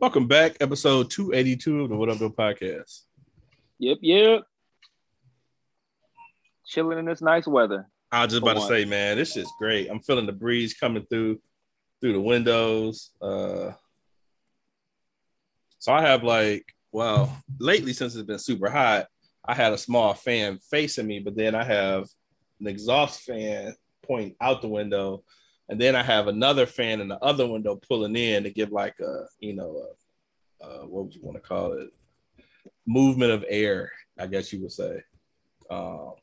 Welcome back, episode 282 of the What Up, Though podcast. Yep, yep. Chilling in this nice weather. I was just about to say, man, this is great. I'm feeling the breeze coming through through the windows. Uh, so I have like, well, lately since it's been super hot, I had a small fan facing me, but then I have an exhaust fan pointing out the window, and then I have another fan in the other window pulling in to give like a, you know, a, uh, what would you want to call it? Movement of air, I guess you would say. Um,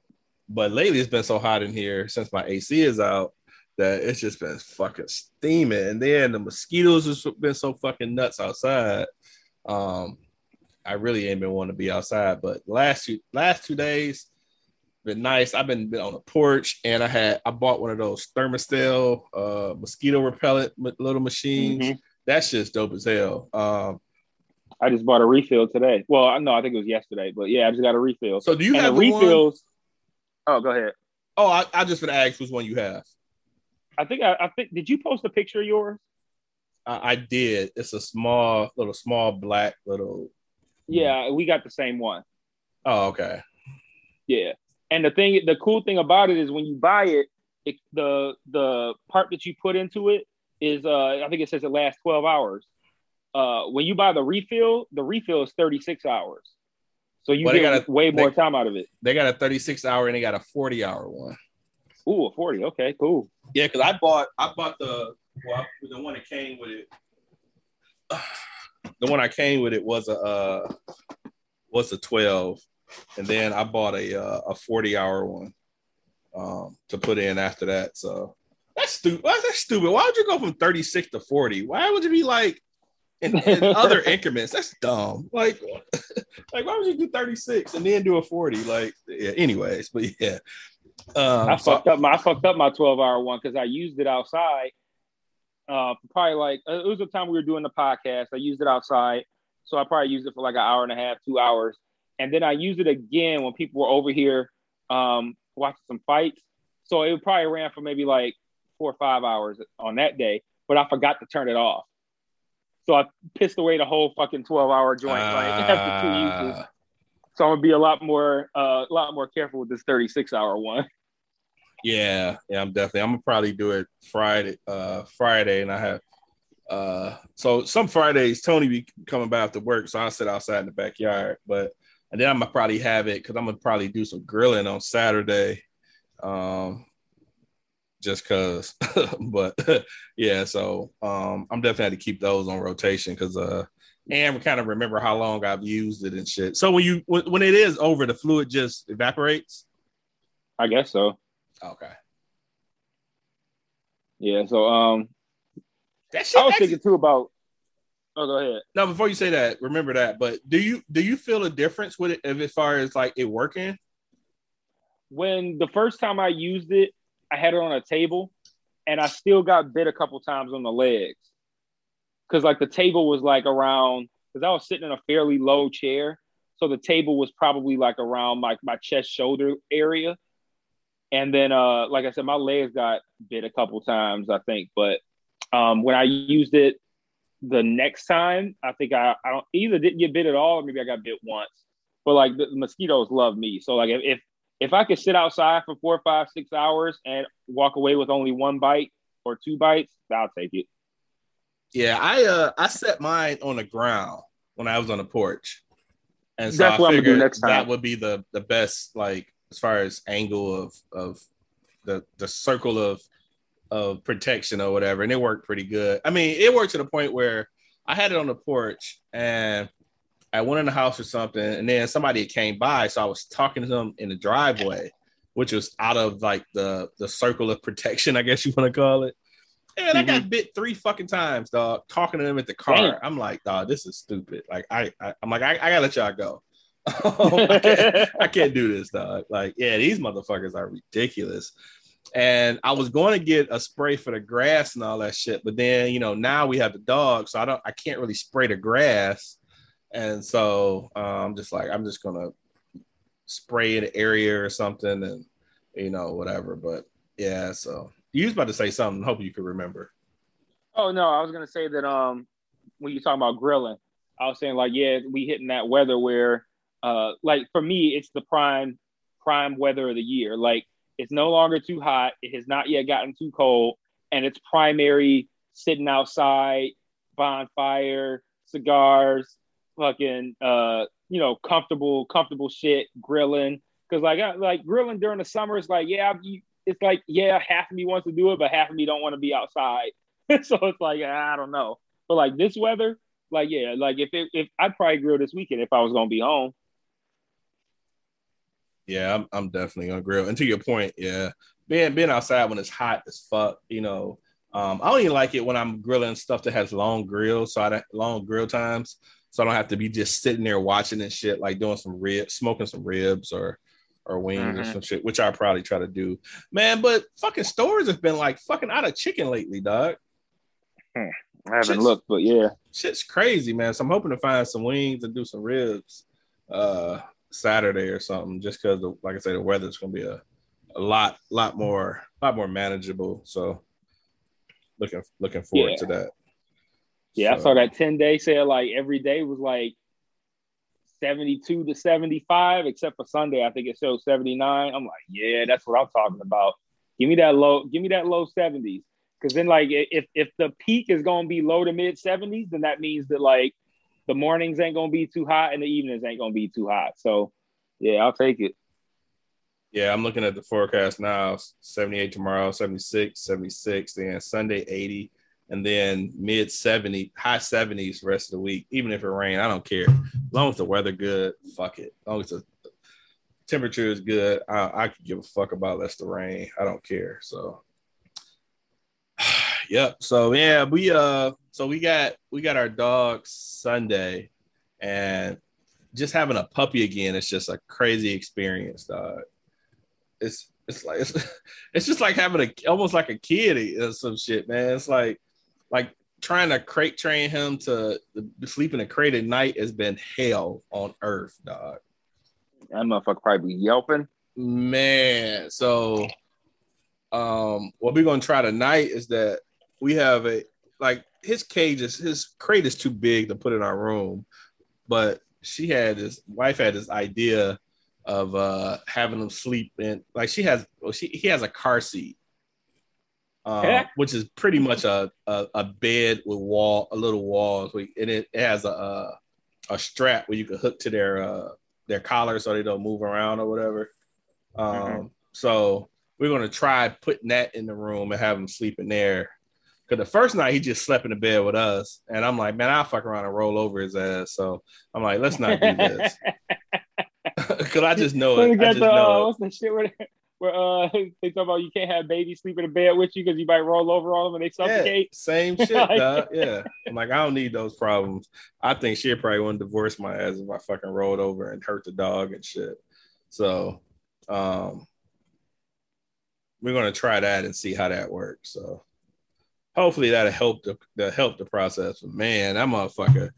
but lately it's been so hot in here since my AC is out that it's just been fucking steaming. And then the mosquitoes have been so fucking nuts outside. Um, I really ain't been wanting to be outside, but last two last two days been nice. I've been, been on the porch and I had I bought one of those thermostat uh mosquito repellent little machines. Mhm. That's just dope as hell. Um, I just bought a refill today. Well, I know I think it was yesterday, but yeah, I just got a refill. so do you and have the one? refills? Oh, go ahead. Oh, I, I just gonna ask which one you have. I think I, I think did you post a picture of yours? I, I did. It's a small, little, small black little. Yeah, we got the same one. Oh, okay. Yeah. And the thing, the cool thing about it is when you buy it, it the the part that you put into it is uh I think it says it lasts 12 hours. Uh when you buy the refill, the refill is 36 hours. So you Well, they get gotta- way more they- time out of it. They got a 36 hour and they got a 40 hour one. Ooh, a 40. Okay, cool. Yeah, because I bought, I bought the, well, the one that came with it. The one I came with it was a, uh, was a 12, and then I bought a uh, a 40 hour one, um, to put in after that. So that's stupid. That's stupid. Why would you go from 36 to 40? Why would you be like in, in other increments? That's dumb. Like, like why would you do 36 and then do a 40? Like, yeah. Anyways, but yeah. Um, I so- fucked up my I fucked up my 12 hour one because I used it outside. Uh, probably like uh, it was the time we were doing the podcast. I used it outside, so I probably used it for like an hour and a half, two hours, and then I used it again when people were over here um, watching some fights. So it probably ran for maybe like four or five hours on that day, but I forgot to turn it off. So I pissed away the whole fucking 12 hour joint like, after two uses. Ah, So I'm gonna be a lot more, uh, a lot more careful with this 36 hour one. Yeah, yeah, I'm definitely. I'm gonna probably do it Friday. Uh, Friday, and I have. Uh, so some Fridays Tony be coming by after work, so I'll sit outside in the backyard. But and then I'm gonna probably have it because I'm gonna probably do some grilling on Saturday. Um, just cause, but yeah. So um, I'm definitely to keep those on rotation because uh, and we kind of remember how long I've used it and shit. So when you when, when it is over, the fluid just evaporates. I guess so. Okay. Yeah. So um, That shit I was actually- thinking too about. Oh, go ahead. No, before you say that, remember that. But do you do you feel a difference with it as far as like it working? When the first time I used it, I had it on a table, and I still got bit a couple times on the legs, because like the table was like around. Because I was sitting in a fairly low chair, so the table was probably like around my my chest shoulder area, and then uh, like I said, my legs got bit a couple times, I think. But um, when I used it the next time, I think I, I don't either didn't get bit at all, or maybe I got bit once. But like the mosquitoes love me, so like if if, I could sit outside for four, five, six hours and walk away with only one bite or two bites, I'll take it. Yeah, I uh I set mine on the ground when I was on the porch, and so That's I what I'm do figured next time. that would be the the best like as far as angle of of the the circle of of protection or whatever, and it worked pretty good. I mean, it worked to the point where I had it on the porch and I went in the house or something, and then somebody came by, so I was talking to them in the driveway, which was out of like the the circle of protection, I guess you want to call it. Man, I got mm-hmm. bit three fucking times, dog. Talking to them at the car, Damn. I'm like, dog, this is stupid. Like, I, I I'm like, I, I gotta let y'all go. I, can't, I can't do this, dog. Like, yeah, these motherfuckers are ridiculous. And I was going to get a spray for the grass and all that shit, but then you know now we have the dog, so I don't, I can't really spray the grass, and so uh, I'm just like, I'm just gonna spray an area or something, and you know whatever. But yeah, so you was about to say something. Hope you could remember. Oh no, I was gonna say that um when you talking about grilling, I was saying like yeah, we hitting that weather where uh like for me it's the prime prime weather of the year. Like it's no longer too hot, it has not yet gotten too cold, and it's primary sitting outside, bonfire, cigars, fucking uh you know comfortable comfortable shit grilling because like I, like grilling during the summer is like yeah it's like yeah half of me wants to do it but half of me don't want to be outside so it's like I don't know. But like this weather, like yeah, like if it, if I'd probably grill this weekend if I was gonna be home. Yeah, I'm, I'm definitely gonna grill. And to your point, yeah, being being outside when it's hot as fuck, you know, um, I even like it when I'm grilling stuff that has long grills, so I don't, long grill times, so I don't have to be just sitting there watching and shit, like doing some ribs, smoking some ribs or or wings or Mhm. some shit, which I probably try to do, man. But fucking stores have been like fucking out of chicken lately, dog. I haven't Shit's- looked, but yeah. shit's crazy, man. So I'm hoping to find some wings and do some ribs uh Saturday or something, just because like I say, the weather's gonna be a, a lot, lot more, lot more manageable. So looking looking forward Yeah. to that. Yeah, I So, saw that 10 day sale like every day was like 72 to 75, except for Sunday. I think it showed 79. I'm like, yeah, that's what I'm talking about. Give me that low, give me that low 70s. Cause then like if if the peak is gonna be low to mid 70s, then that means that like the mornings ain't gonna be too hot and the evenings ain't gonna be too hot. So yeah, I'll take it. Yeah, I'm looking at the forecast now 78 tomorrow, 76, 76, then Sunday 80, and then mid 70, high 70s rest of the week. Even if it rain, I don't care. As long as the weather good, fuck it. As long as the temperature is good, I, I could give a fuck about less the rain. I don't care. So yep. So yeah, we uh so we got we got our dog Sunday and just having a puppy again, it's just a crazy experience, dog it's it's like it's, it's just like having a almost like a kid or some shit, man. It's like like trying to crate train him to sleep in a crate at night has been hell on earth, dog. That motherfucker probably be yelping. Man, so um what we're gonna try tonight is that we have a like his cage is his crate is too big to put in our room, but she had this wife had this idea of uh having him sleep in like she has well she he has a car seat um, Yeah. which is pretty much a, a a bed with wall a little walls and it, it has a, a a strap where you can hook to their uh their collar so they don't move around or whatever um Mhm. so we're gonna try putting that in the room and have them sleep in there because the first night he just slept in the bed with us and i'm like man i'll fuck around and roll over his ass so i'm like let's not do this because I just know it. I just the, uh, know it. what's the shit where, where uh, they talk about you can't have babies sleep in a bed with you because you might roll over on them and they Yeah, suffocate. same shit, dog. Yeah. I'm like, I don't need those problems. I think she'd probably want to divorce my ass if I fucking rolled over and hurt the dog and shit. So um we're gonna try that and see how that works. So hopefully that'll help the, the help the process. But man, that motherfucker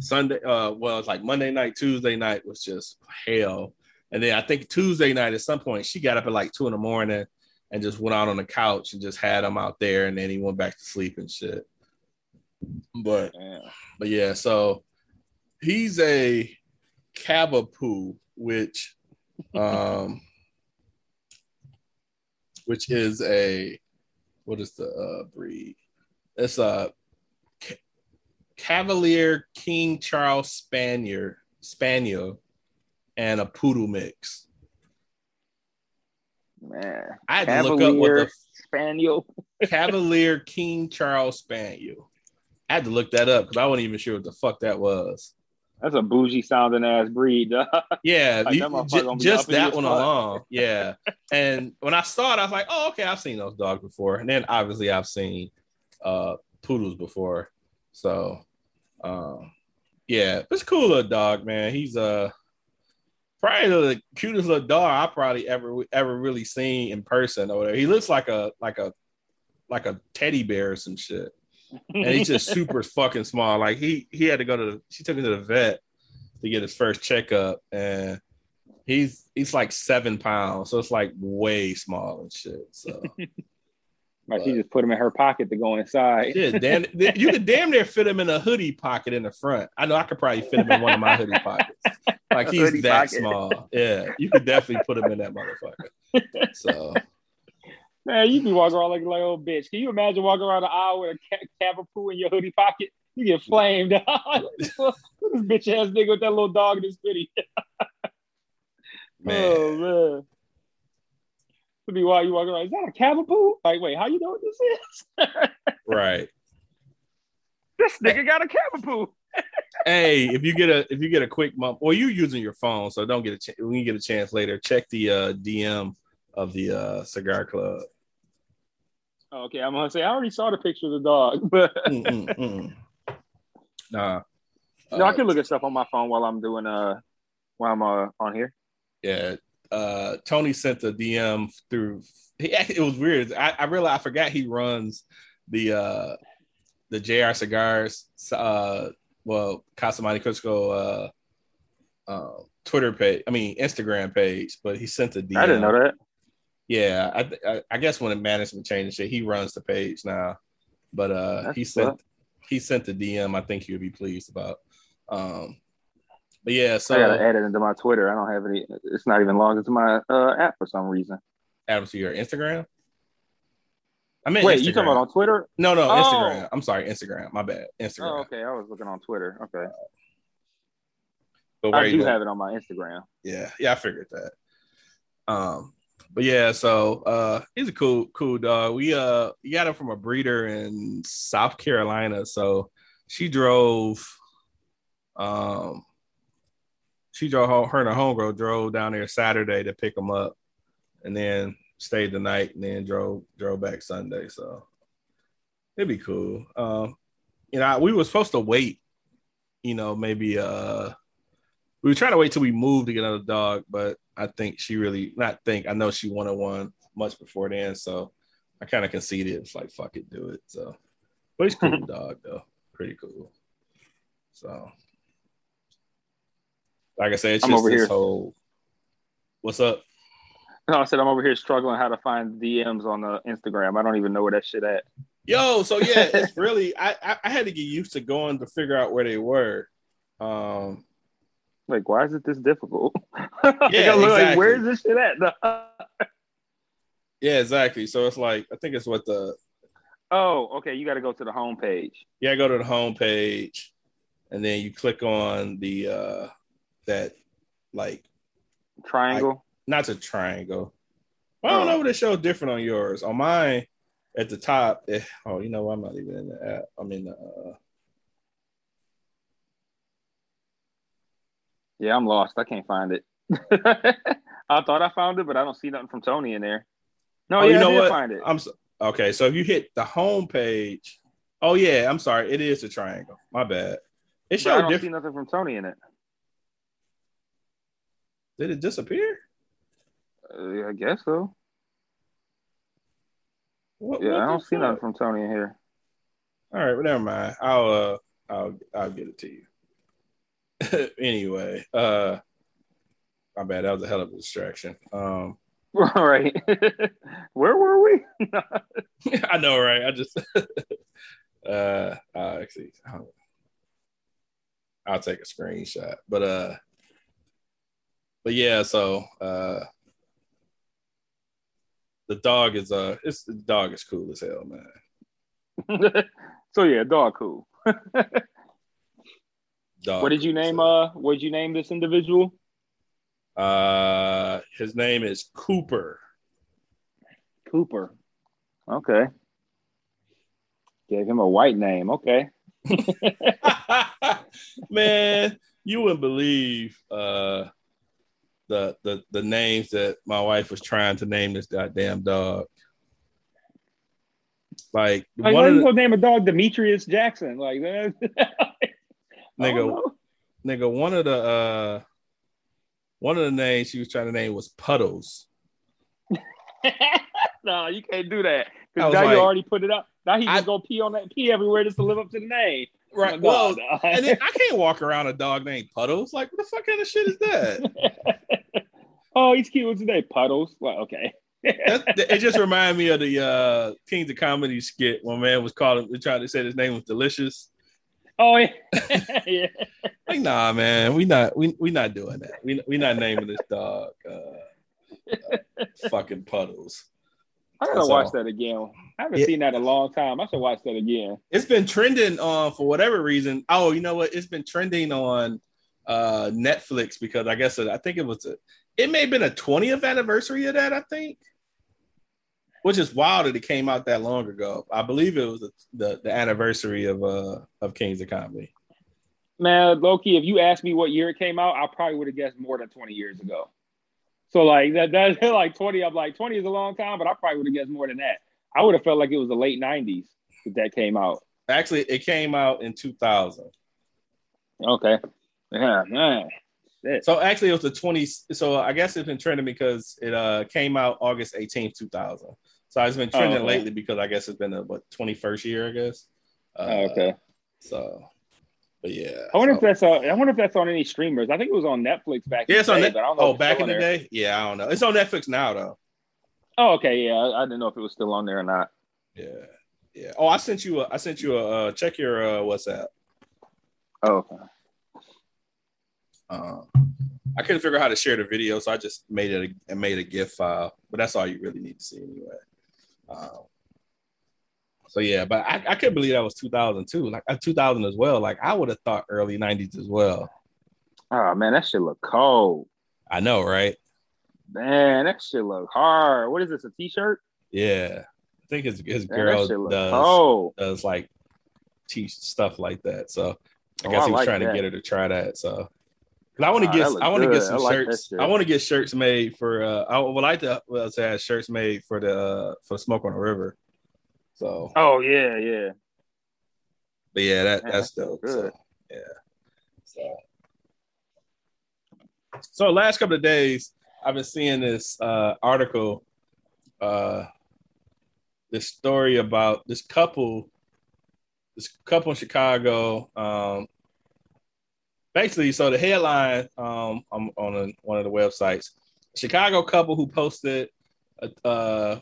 Sunday, uh, well, it's like Monday night, Tuesday night was just hell. And then I think Tuesday night at some point she got up at like two in the morning and just went out on the couch and just had him out there, and then he went back to sleep and shit. But Yeah. but yeah, so he's a Cavapoo, which um which is a what is the uh, breed? It's a Cavalier King Charles Spaniel Spaniel and a poodle mix. Man. I had to look up what Cavalier the Spaniel. Cavalier King Charles Spaniel. I had to look that up because I wasn't even sure what the fuck that was. That's a bougie sounding ass breed. Yeah, Like, that motherfucker ju- gonna be just that one fuck. alone. Yeah. and when I saw it, I was like, oh, okay, I've seen those dogs before. And then obviously I've seen uh poodles before. So um yeah, it's a cool little dog, man. He's uh probably the cutest little dog I probably ever ever really seen in person. Or he looks like a like a like a teddy bear or some shit, and he's just super fucking small. Like he he had to go to the, she took him to the vet to get his first checkup, and he's he's like seven pounds, so it's like way small and shit. So. Like she just put him in her pocket to go inside. Yeah, damn, you could damn near fit him in a hoodie pocket in the front. I know I could probably fit him in one of my hoodie pockets. Like he's that pocket. small. Yeah, you could definitely put him in that motherfucker. So Man, you be walking around like like little bitch. Can you imagine walking around the aisle with a ca- cavapoo in your hoodie pocket? You get flamed. this bitch ass nigga with that little dog in his hoodie. man, Oh man. To be why you walking around. Is that a cavapoo? Like, wait, how you know what this is? right. this nigga got a cavapoo. Hey, if you get a if you get a quick month, well, you using your phone, so don't get a chance. When you get a chance later, check the uh, DM of the uh, cigar club. Okay, I'm gonna say I already saw the picture of the dog, but Mm, mm, mm. Nah. no, I Uh, can look at stuff on my phone while I'm doing uh while I'm uh, on here. yeah uh tony sent a dm through he, it was weird I, I realized i forgot he runs the uh the jr cigars uh well casamani cusco uh uh twitter page i mean instagram page but he sent a dm I didn't know that. Yeah i i, I guess when the management changed shit he runs the page now but uh That's he sent he sent the dm i think he'll be pleased about um but yeah so I gotta add it into my Twitter. I don't have any. It's not even logged into my uh, app for some reason. Adam to your Instagram? I mean, Wait, you talking about on Twitter? No, no, Oh. Instagram. I'm sorry, Instagram. My bad. Instagram. Oh, okay. I was looking on Twitter. Okay, But I do have it on my Instagram. Yeah, yeah, I figured that. Um, but yeah, so uh, he's a cool, cool dog. We uh, we got him from a breeder in South Carolina. So she drove, um, she drove home, her and her homegirl drove down there Saturday to pick him up, and then stayed the night, and then drove drove back Sunday. So it'd be cool. Um, you know, we were supposed to wait. You know, maybe uh we were trying to wait till we moved to get another dog, but I think she really not think I know she wanted one much before then, so I kind of conceded. It's like fuck it, do it. So, but he's cool dog though, pretty cool. So, like I said, it's I'm just over this here. whole. What's up? No, I said I'm over here struggling how to find DMs on the Instagram. I don't even know where that shit at. Yo, so yeah, it's really I, I I had to get used to going to figure out where they were. Um, Like, why is it this difficult? Yeah, like, exactly. where is this shit at? yeah, exactly. So it's like I think it's what the oh, okay. You got to go to the home page. yeah, go to the home page and then you click on the uh that like Triangle. not a triangle. I don't Oh. know what it shows different on yours. On mine at the top, eh, oh, you know. I'm not even in the app. I'm in the uh yeah, I'm lost. I can't find it. I thought I found it, but I don't see nothing from Tony in there. No, Oh, yeah, you know I did what? find it. I'm so, okay. So if you hit the home page, oh yeah, I'm sorry, it is a triangle. My bad. It But I don't see nothing from Tony in it. Did it disappear? Uh, I guess so. What, Yeah, what I don't see fuck? nothing from Tony in here. All right, well, never mind. I'll uh I'll I'll get it to you. anyway, uh my bad, that was a hell of a distraction. Um All right. Where were we? I know, right? I just uh I'll actually I'll, I'll take a screenshot. But uh but yeah, so uh the dog is uh it's the dog is cool as hell, man. so yeah, dog cool. Dog What did you name uh what did you name this individual? uh his name is Cooper. Cooper. Okay. Gave him a white name. Okay. Man, you wouldn't believe uh the the the names that my wife was trying to name this goddamn dog. Like, Like, one of you the, name a dog Demetrius Jackson? Like, that- I don't nigga, know. nigga, one of the uh one of the names she was trying to name was Puddles. no, you can't do that. Because now like- you already put it up. Now he I- just go pee on that pee everywhere just to live up to the name. Right. Oh, Well, God. and then I can't walk around a dog named Puddles. Like, what the fuck kind of shit is that? oh, he's cute. Name? Puddles. Well, okay. It just reminded me of the uh Kings of Comedy skit when man was calling tried to say his name was delicious. Oh yeah. yeah. Like, nah, man, we not we we not doing that. We we not naming this dog uh, uh fucking puddles. I gotta That's watch all. that again. I haven't Yeah. seen that in a long time. I should watch that again. It's been trending on for whatever reason. Oh, you know what? It's been trending on uh Netflix because I guess it, I think it was a, it may have been a 20th anniversary of that, I think. Which is wild that it came out that long ago. I believe it was the, the, the anniversary of uh of Kings of Comedy. Man, Loki, if you asked me what year it came out, I probably would have guessed more than 20 years ago. So like that that's like 20. I'm like 20 is a long time, but I probably would have guessed more than that. I would have felt like it was the late 90s that that came out. Actually, it came out in 2000. Okay. Yeah, man. Shit. So actually, it was the 20. So I guess it's been trending because it uh came out August 18th, 2000. So it's been trending okay. lately because I guess it's been the what 21st year, I guess. Uh, Oh, okay. So, but yeah. I wonder so- if that's uh, I wonder if that's on any streamers. I think it was on Netflix back. in yeah, it's the on day, Net- but I don't know Oh, back in the there. day. Yeah, I don't know. It's on Netflix now though. Oh, okay. Yeah, I, I didn't know if it was still on there or not. Yeah, yeah. Oh, I sent you. A, I sent you a uh, check your uh, WhatsApp. Oh, okay. Uh, I couldn't figure out how to share the video, so I just made it. A, made a GIF file, but that's all you really need to see anyway. Um, so yeah, but I, I couldn't believe that was 2002, like uh, 2000 as well. Like I would have thought early 90s as well. Oh man, that shit look cold. I know, right? Man, that shit look hard. What is this? A t-shirt? Yeah, I think his his girl look does cold. does like teach stuff like that. So I Oh, guess I he was like trying that. to get her to try that. So. 'Cause I want to get I want to get some I like shirts. shit. I want to get shirts made for uh I would like to well to have shirts made for the uh, for smoke on the river. So Oh yeah, yeah. but yeah, that that's that dope. So, yeah. So so last couple of days I've been seeing this uh article uh this story about this couple this couple in Chicago um basically so the headline um on a, one of the websites Chicago couple who posted a uh,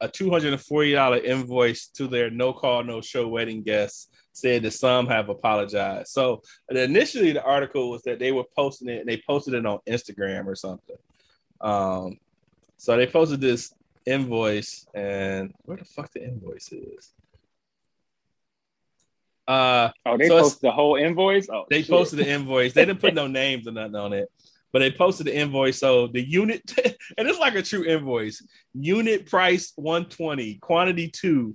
a $240 invoice to their no call no show wedding guests said that some have apologized. So initially the article was that they were posting it and they posted it on Instagram or something. Um so they posted this invoice and where the fuck the invoice is uh Oh, they So posted the whole invoice. Oh, they shit. posted the invoice. They didn't put no names or nothing on it, but they posted the invoice. So the unit, and it's like a true invoice. Unit price one twenty, quantity two,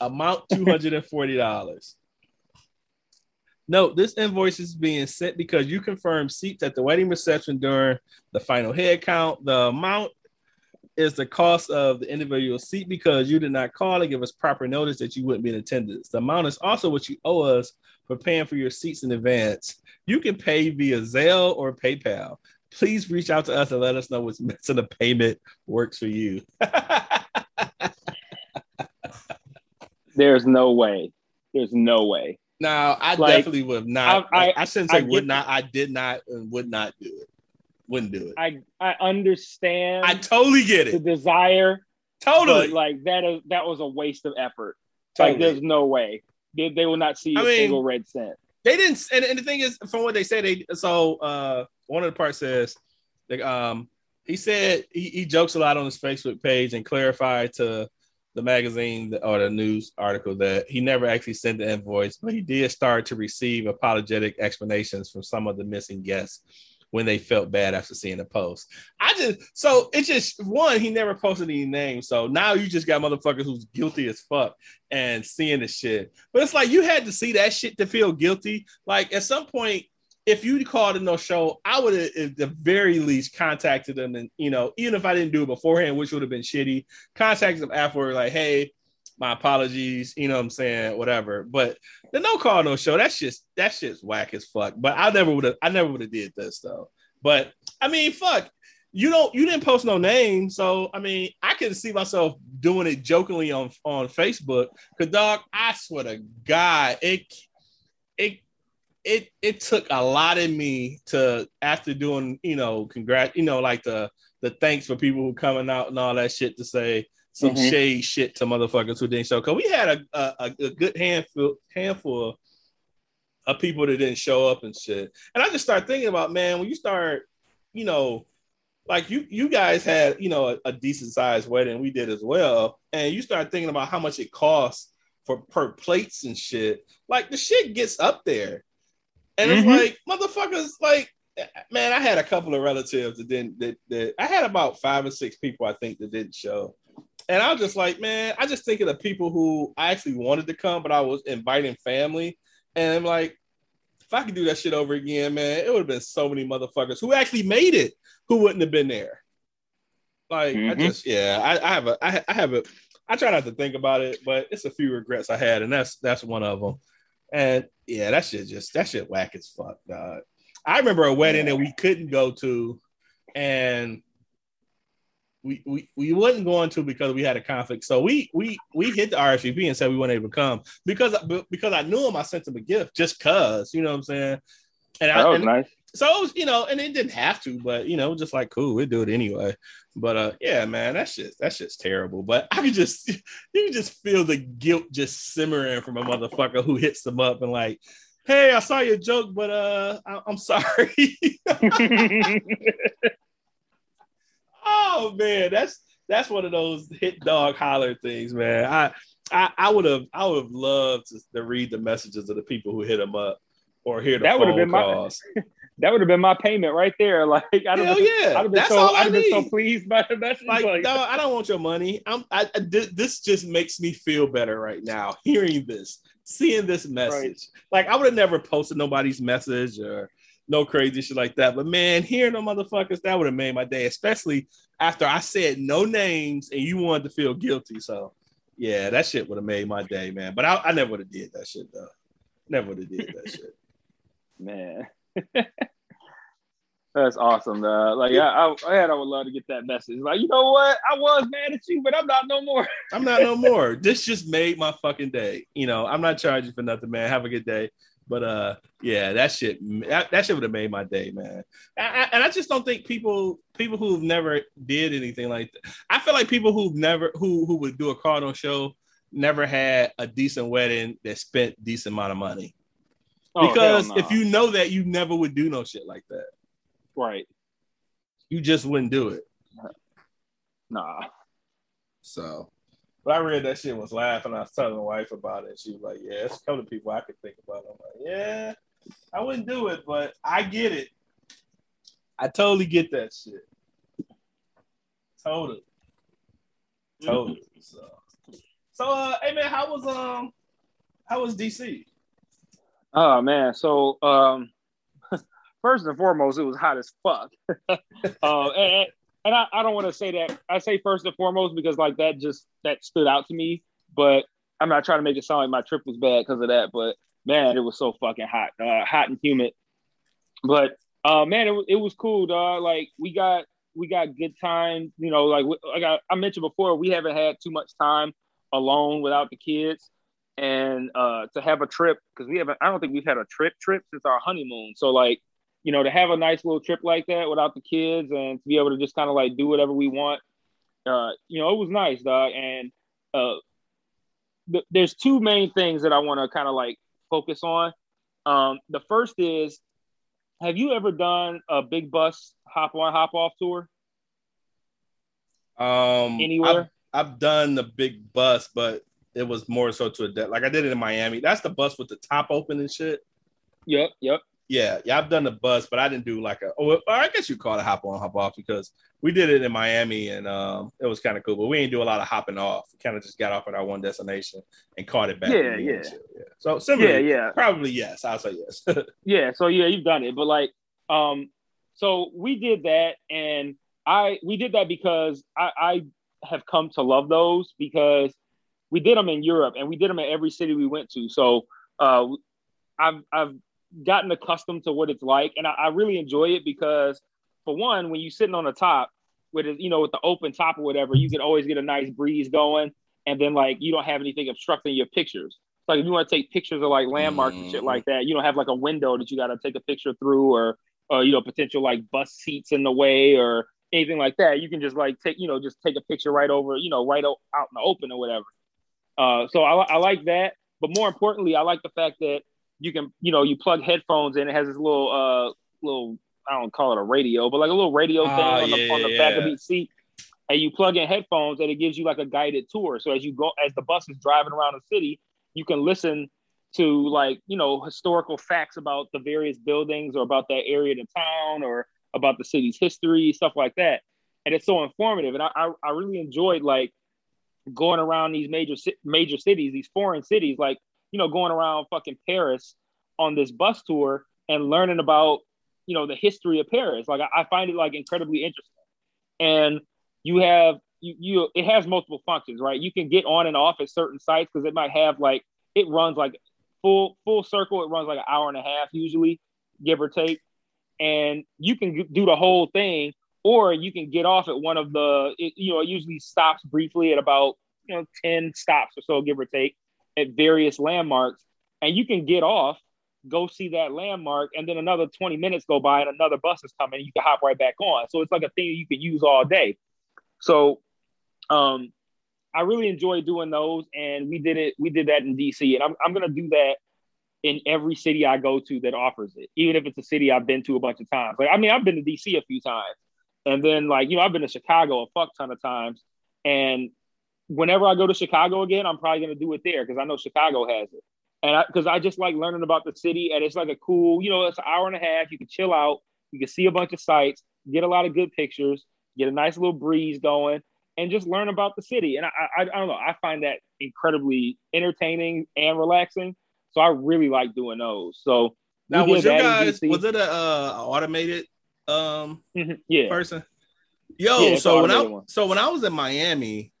amount two hundred and forty dollars. Note this invoice is being sent because you confirmed seats at the wedding reception during the final head count. The amount is the cost of the individual seat because you did not call and give us proper notice that you wouldn't be in attendance. The amount is also what you owe us for paying for your seats in advance. You can pay via Zelle or PayPal. Please reach out to us and let us know which method of payment works for you. There's no way. There's no way. now, I Like, definitely would not. I- I, I- I, shouldn't I would not. I did not and would not do it. Wouldn't do it. I, I understand. I totally get it. the desire, Totally. like that is that was a waste of effort. Like there's no way they, they will not see a I mean- single red cent. they didn't and, and the thing is from what they said they so uh one of the parts says like um he said he, he jokes a lot on his facebook page and clarified to the magazine or the news article that he never actually sent the invoice but he did start to receive apologetic explanations from some of the missing guests when they felt bad after seeing the post. I just so it just one, he never posted any names. So now you just got motherfuckers who's guilty as fuck and seeing the shit. But it's like you had to see that shit to feel guilty. Like at some point, if you called in no show, I would have at the very least contacted them and you know, even if I didn't do it beforehand, which would have been shitty, contacted them afterward, like, hey, my apologies, you know what I'm saying, whatever. But the no call, no show, that's just that's just whack as fuck. But I never would have I never would have did this though. But I mean, fuck, you don't you didn't post no name. So I mean, I can see myself doing it jokingly on on Facebook. Cause dog, I swear to God, it it it it took a lot of me to after doing, you know, congrats, you know, like the the thanks for people who coming out and all that shit to say some mm-hmm. shade shit to motherfuckers who didn't show. Cause we had a, a, a good handful handful of people that didn't show up and shit. And I just started thinking about, man, when you start, you know, like you you guys had, you know, a, a decent sized wedding, we did as well, and you start thinking about how much it costs for per plates and shit. Like the shit gets up there, and mm-hmm. it's like motherfuckers, like man, I had a couple of relatives that didn't that, that I had about five or six people I think that didn't show. And I was just like, man, I just think of the people who I actually wanted to come, but I was inviting family. And I'm like, if I could do that shit over again, man, it would have been so many motherfuckers who actually made it who wouldn't have been there. Like, mm-hmm. I just, yeah, I, I have a, I, I have a, I try not to think about it, but it's a few regrets I had, and that's that's one of them. And yeah, that shit just that shit whack as fuck, dog. I remember a wedding that we couldn't go to, and we, we we wasn't going to because we had a conflict. So we we we hit the RSVP and said we weren't able to come because because I knew him. I sent him a gift just cause you know what I'm saying. And that I, was and, nice. So it was, you know, and it didn't have to, but you know, just like cool, we do it anyway. But uh, yeah, man, that's just that's just terrible. But I could just you can just feel the guilt just simmering from a motherfucker who hits them up and like, hey, I saw your joke, but uh, I- I'm sorry. oh man, that's that's one of those hit dog holler things, man. I I, I would have I would have loved to, to, read the messages of the people who hit him up or hear the that would have been calls. My, that would have been my payment right there. Like I don't Hell yeah, I'd have been that's so, all I I'd need. been so pleased by the message. Like, like I don't want your money. I'm I, I, this just makes me feel better right now hearing this, seeing this message. Right. Like I would have never posted nobody's message or no crazy shit like that. But man, hearing the motherfuckers, that would have made my day, especially after I said no names and you wanted to feel guilty. So yeah, that shit would have made my day, man. But I, I never would have did that shit though. Never would have did that shit. Man. That's awesome, though. Like I, I, I, had, I would love to get that message. Like, you know what? I was mad at you, but I'm not no more. I'm not no more. This just made my fucking day. You know, I'm not charging for nothing, man. Have a good day. But uh, yeah, that shit, that, that shit would have made my day, man. I, and I just don't think people, people who've never did anything like that. I feel like people who've never, who who would do a Cardinal show, never had a decent wedding that spent decent amount of money. Oh, because if you know that, you never would do no shit like that. Right. You just wouldn't do it. Nah. So but I read that shit was laughing. I was telling my wife about it. She was like, "Yeah, it's a couple of people I could think about." I'm like, "Yeah, I wouldn't do it, but I get it. I totally get that shit. Totally, totally." So, so, uh, hey man, how was um, how was DC? Oh man, so um, first and foremost, it was hot as fuck. uh, and, and I, I don't want to say that. I say first and foremost because like that just that stood out to me. But I'm not trying to make it sound like my trip was bad because of that. But man, it was so fucking hot, uh, hot and humid. But uh, man, it, it was cool, dog. Like we got we got good time. You know, like like I, I mentioned before, we haven't had too much time alone without the kids and uh, to have a trip because we haven't i don't think we've had a trip trip since our honeymoon so like you know, to have a nice little trip like that without the kids and to be able to just kind of like do whatever we want, uh, you know, it was nice, dog. And uh, th- there's two main things that I want to kind of like focus on. Um, the first is, have you ever done a big bus hop on hop off tour? Um, anywhere? I've, I've done the big bus, but it was more so to a de- like I did it in Miami. That's the bus with the top open and shit. Yep, yep. Yeah, yeah, I've done the bus, but I didn't do like a. Oh, I guess you call it hop on, hop off because we did it in Miami and um, it was kind of cool. But we didn't do a lot of hopping off. We kind of just got off at our one destination and caught it back. Yeah, yeah. yeah. So similarly, yeah, yeah. Probably yes. I'll say yes. yeah. So yeah, you've done it, but like, um, so we did that, and I we did that because I, I have come to love those because we did them in Europe and we did them in every city we went to. So uh, I've I've gotten accustomed to what it's like, and I, I really enjoy it because for one, when you're sitting on the top with it, you know with the open top or whatever, you can always get a nice breeze going, and then like you don't have anything obstructing your pictures. So, like if you want to take pictures of like landmarks mm. and shit like that, you don't have like a window that you got to take a picture through, or or you know potential like bus seats in the way or anything like that. You can just like take you know just take a picture right over you know right out in the open or whatever. Uh, so I, I like that, but more importantly, I like the fact that you can you know you plug headphones in. It has this little uh little I don't call it a radio, but like a little radio thing uh, on, the, on the back of each seat. And you plug in headphones and it gives you like a guided tour. So as you go, as the bus is driving around the city, you can listen to like, you know, historical facts about the various buildings or about that area of the town or about the city's history, stuff like that. And it's so informative. And I, I, I really enjoyed like going around these major major cities, these foreign cities, like you know, going around fucking Paris on this bus tour and learning about you know the history of Paris. Like I, I find it like incredibly interesting. And you have you you it has multiple functions, right? You can get on and off at certain sites because it might have like it runs like full full circle. It runs like an hour and a half usually, give or take. And you can do the whole thing, or you can get off at one of the. It, you know, it usually stops briefly at about you know ten stops or so, give or take, at various landmarks, and you can get off go see that landmark, and then another 20 minutes go by and another bus is coming, you can hop right back on. So it's like a thing you can use all day. So um I really enjoy doing those and we did it, we did that in DC. And I'm I'm gonna do that in every city I go to that offers it, even if it's a city I've been to a bunch of times. Like I mean, I've been to DC a few times. And then like, you know, I've been to Chicago a fuck ton of times. And whenever I go to Chicago again, I'm probably gonna do it there because I know Chicago has it and because I, I, just like learning about the city, and it's like a cool, you know, it's an hour and a half. You can chill out, you can see a bunch of sights, get a lot of good pictures, get a nice little breeze going, and just learn about the city. And I, I, I don't know, I find that incredibly entertaining and relaxing. So I really like doing those. So now, was your guys was it a uh, automated um mm-hmm. yeah person? Yo, yeah, so when I one. so when I was in Miami,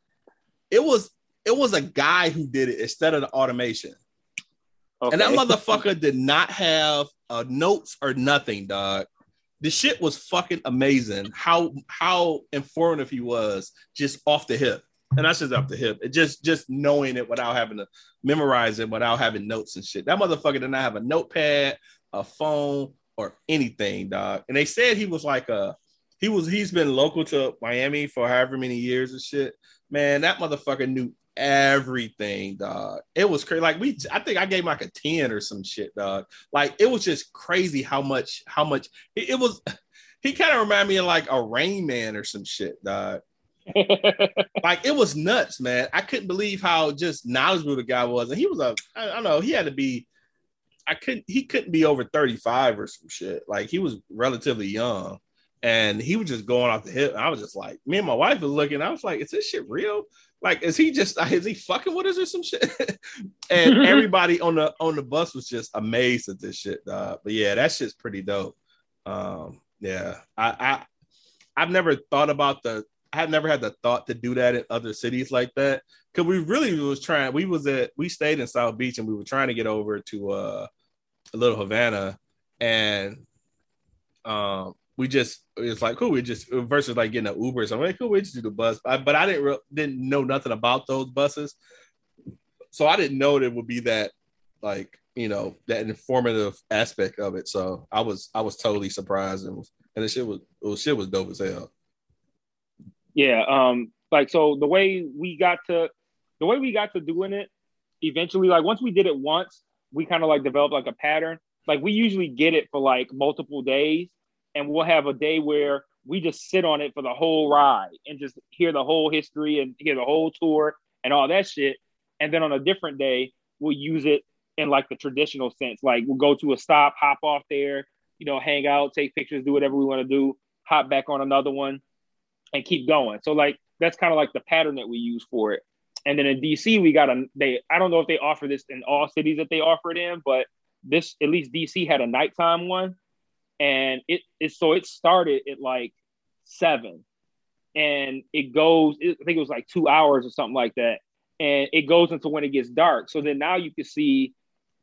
it was it was a guy who did it instead of the automation. Okay. And that motherfucker did not have uh, notes or nothing, dog. The shit was fucking amazing. How how informative he was just off the hip. And that's just off the hip. It just just knowing it without having to memorize it, without having notes and shit. That motherfucker did not have a notepad, a phone, or anything, dog. And they said he was like a he was he's been local to Miami for however many years and shit. Man, that motherfucker knew everything, dog. It was crazy. Like we, I think I gave him like a ten or some shit, dog. Like it was just crazy how much, how much it, it was. He kind of reminded me of like a Rain Man or some shit, dog. like it was nuts, man. I couldn't believe how just knowledgeable the guy was, and he was a. I, I don't know. He had to be. I couldn't. He couldn't be over thirty five or some shit. Like he was relatively young and he was just going off the hip. I was just like, me and my wife was looking. I was like, is this shit real? Like, is he just is he fucking with us or some shit? and everybody on the on the bus was just amazed at this shit. Dog. But yeah, that shit's pretty dope. Um, yeah, I, I I've never thought about the. I had never had the thought to do that in other cities like that because we really was trying. We was at we stayed in South Beach and we were trying to get over to uh, a Little Havana, and um, we just it's like cool. We just versus like getting an Uber. So I'm like, cool. We just do the bus. I, but I didn't re- didn't know nothing about those buses, so I didn't know it would be that like you know that informative aspect of it. So I was I was totally surprised and was and the shit was was shit was dope as hell. Yeah, um, like so the way we got to the way we got to doing it eventually, like once we did it once, we kind of like developed like a pattern. Like we usually get it for like multiple days and we'll have a day where we just sit on it for the whole ride and just hear the whole history and hear the whole tour and all that shit. And then on a different day, we'll use it in like the traditional sense. Like we'll go to a stop, hop off there, you know, hang out, take pictures, do whatever we want to do, hop back on another one and keep going. So like that's kind of like the pattern that we use for it. And then in DC, we got a they I don't know if they offer this in all cities that they offer it in, but this at least DC had a nighttime one and it, it so it started at like seven and it goes i think it was like two hours or something like that and it goes into when it gets dark. So then now you can see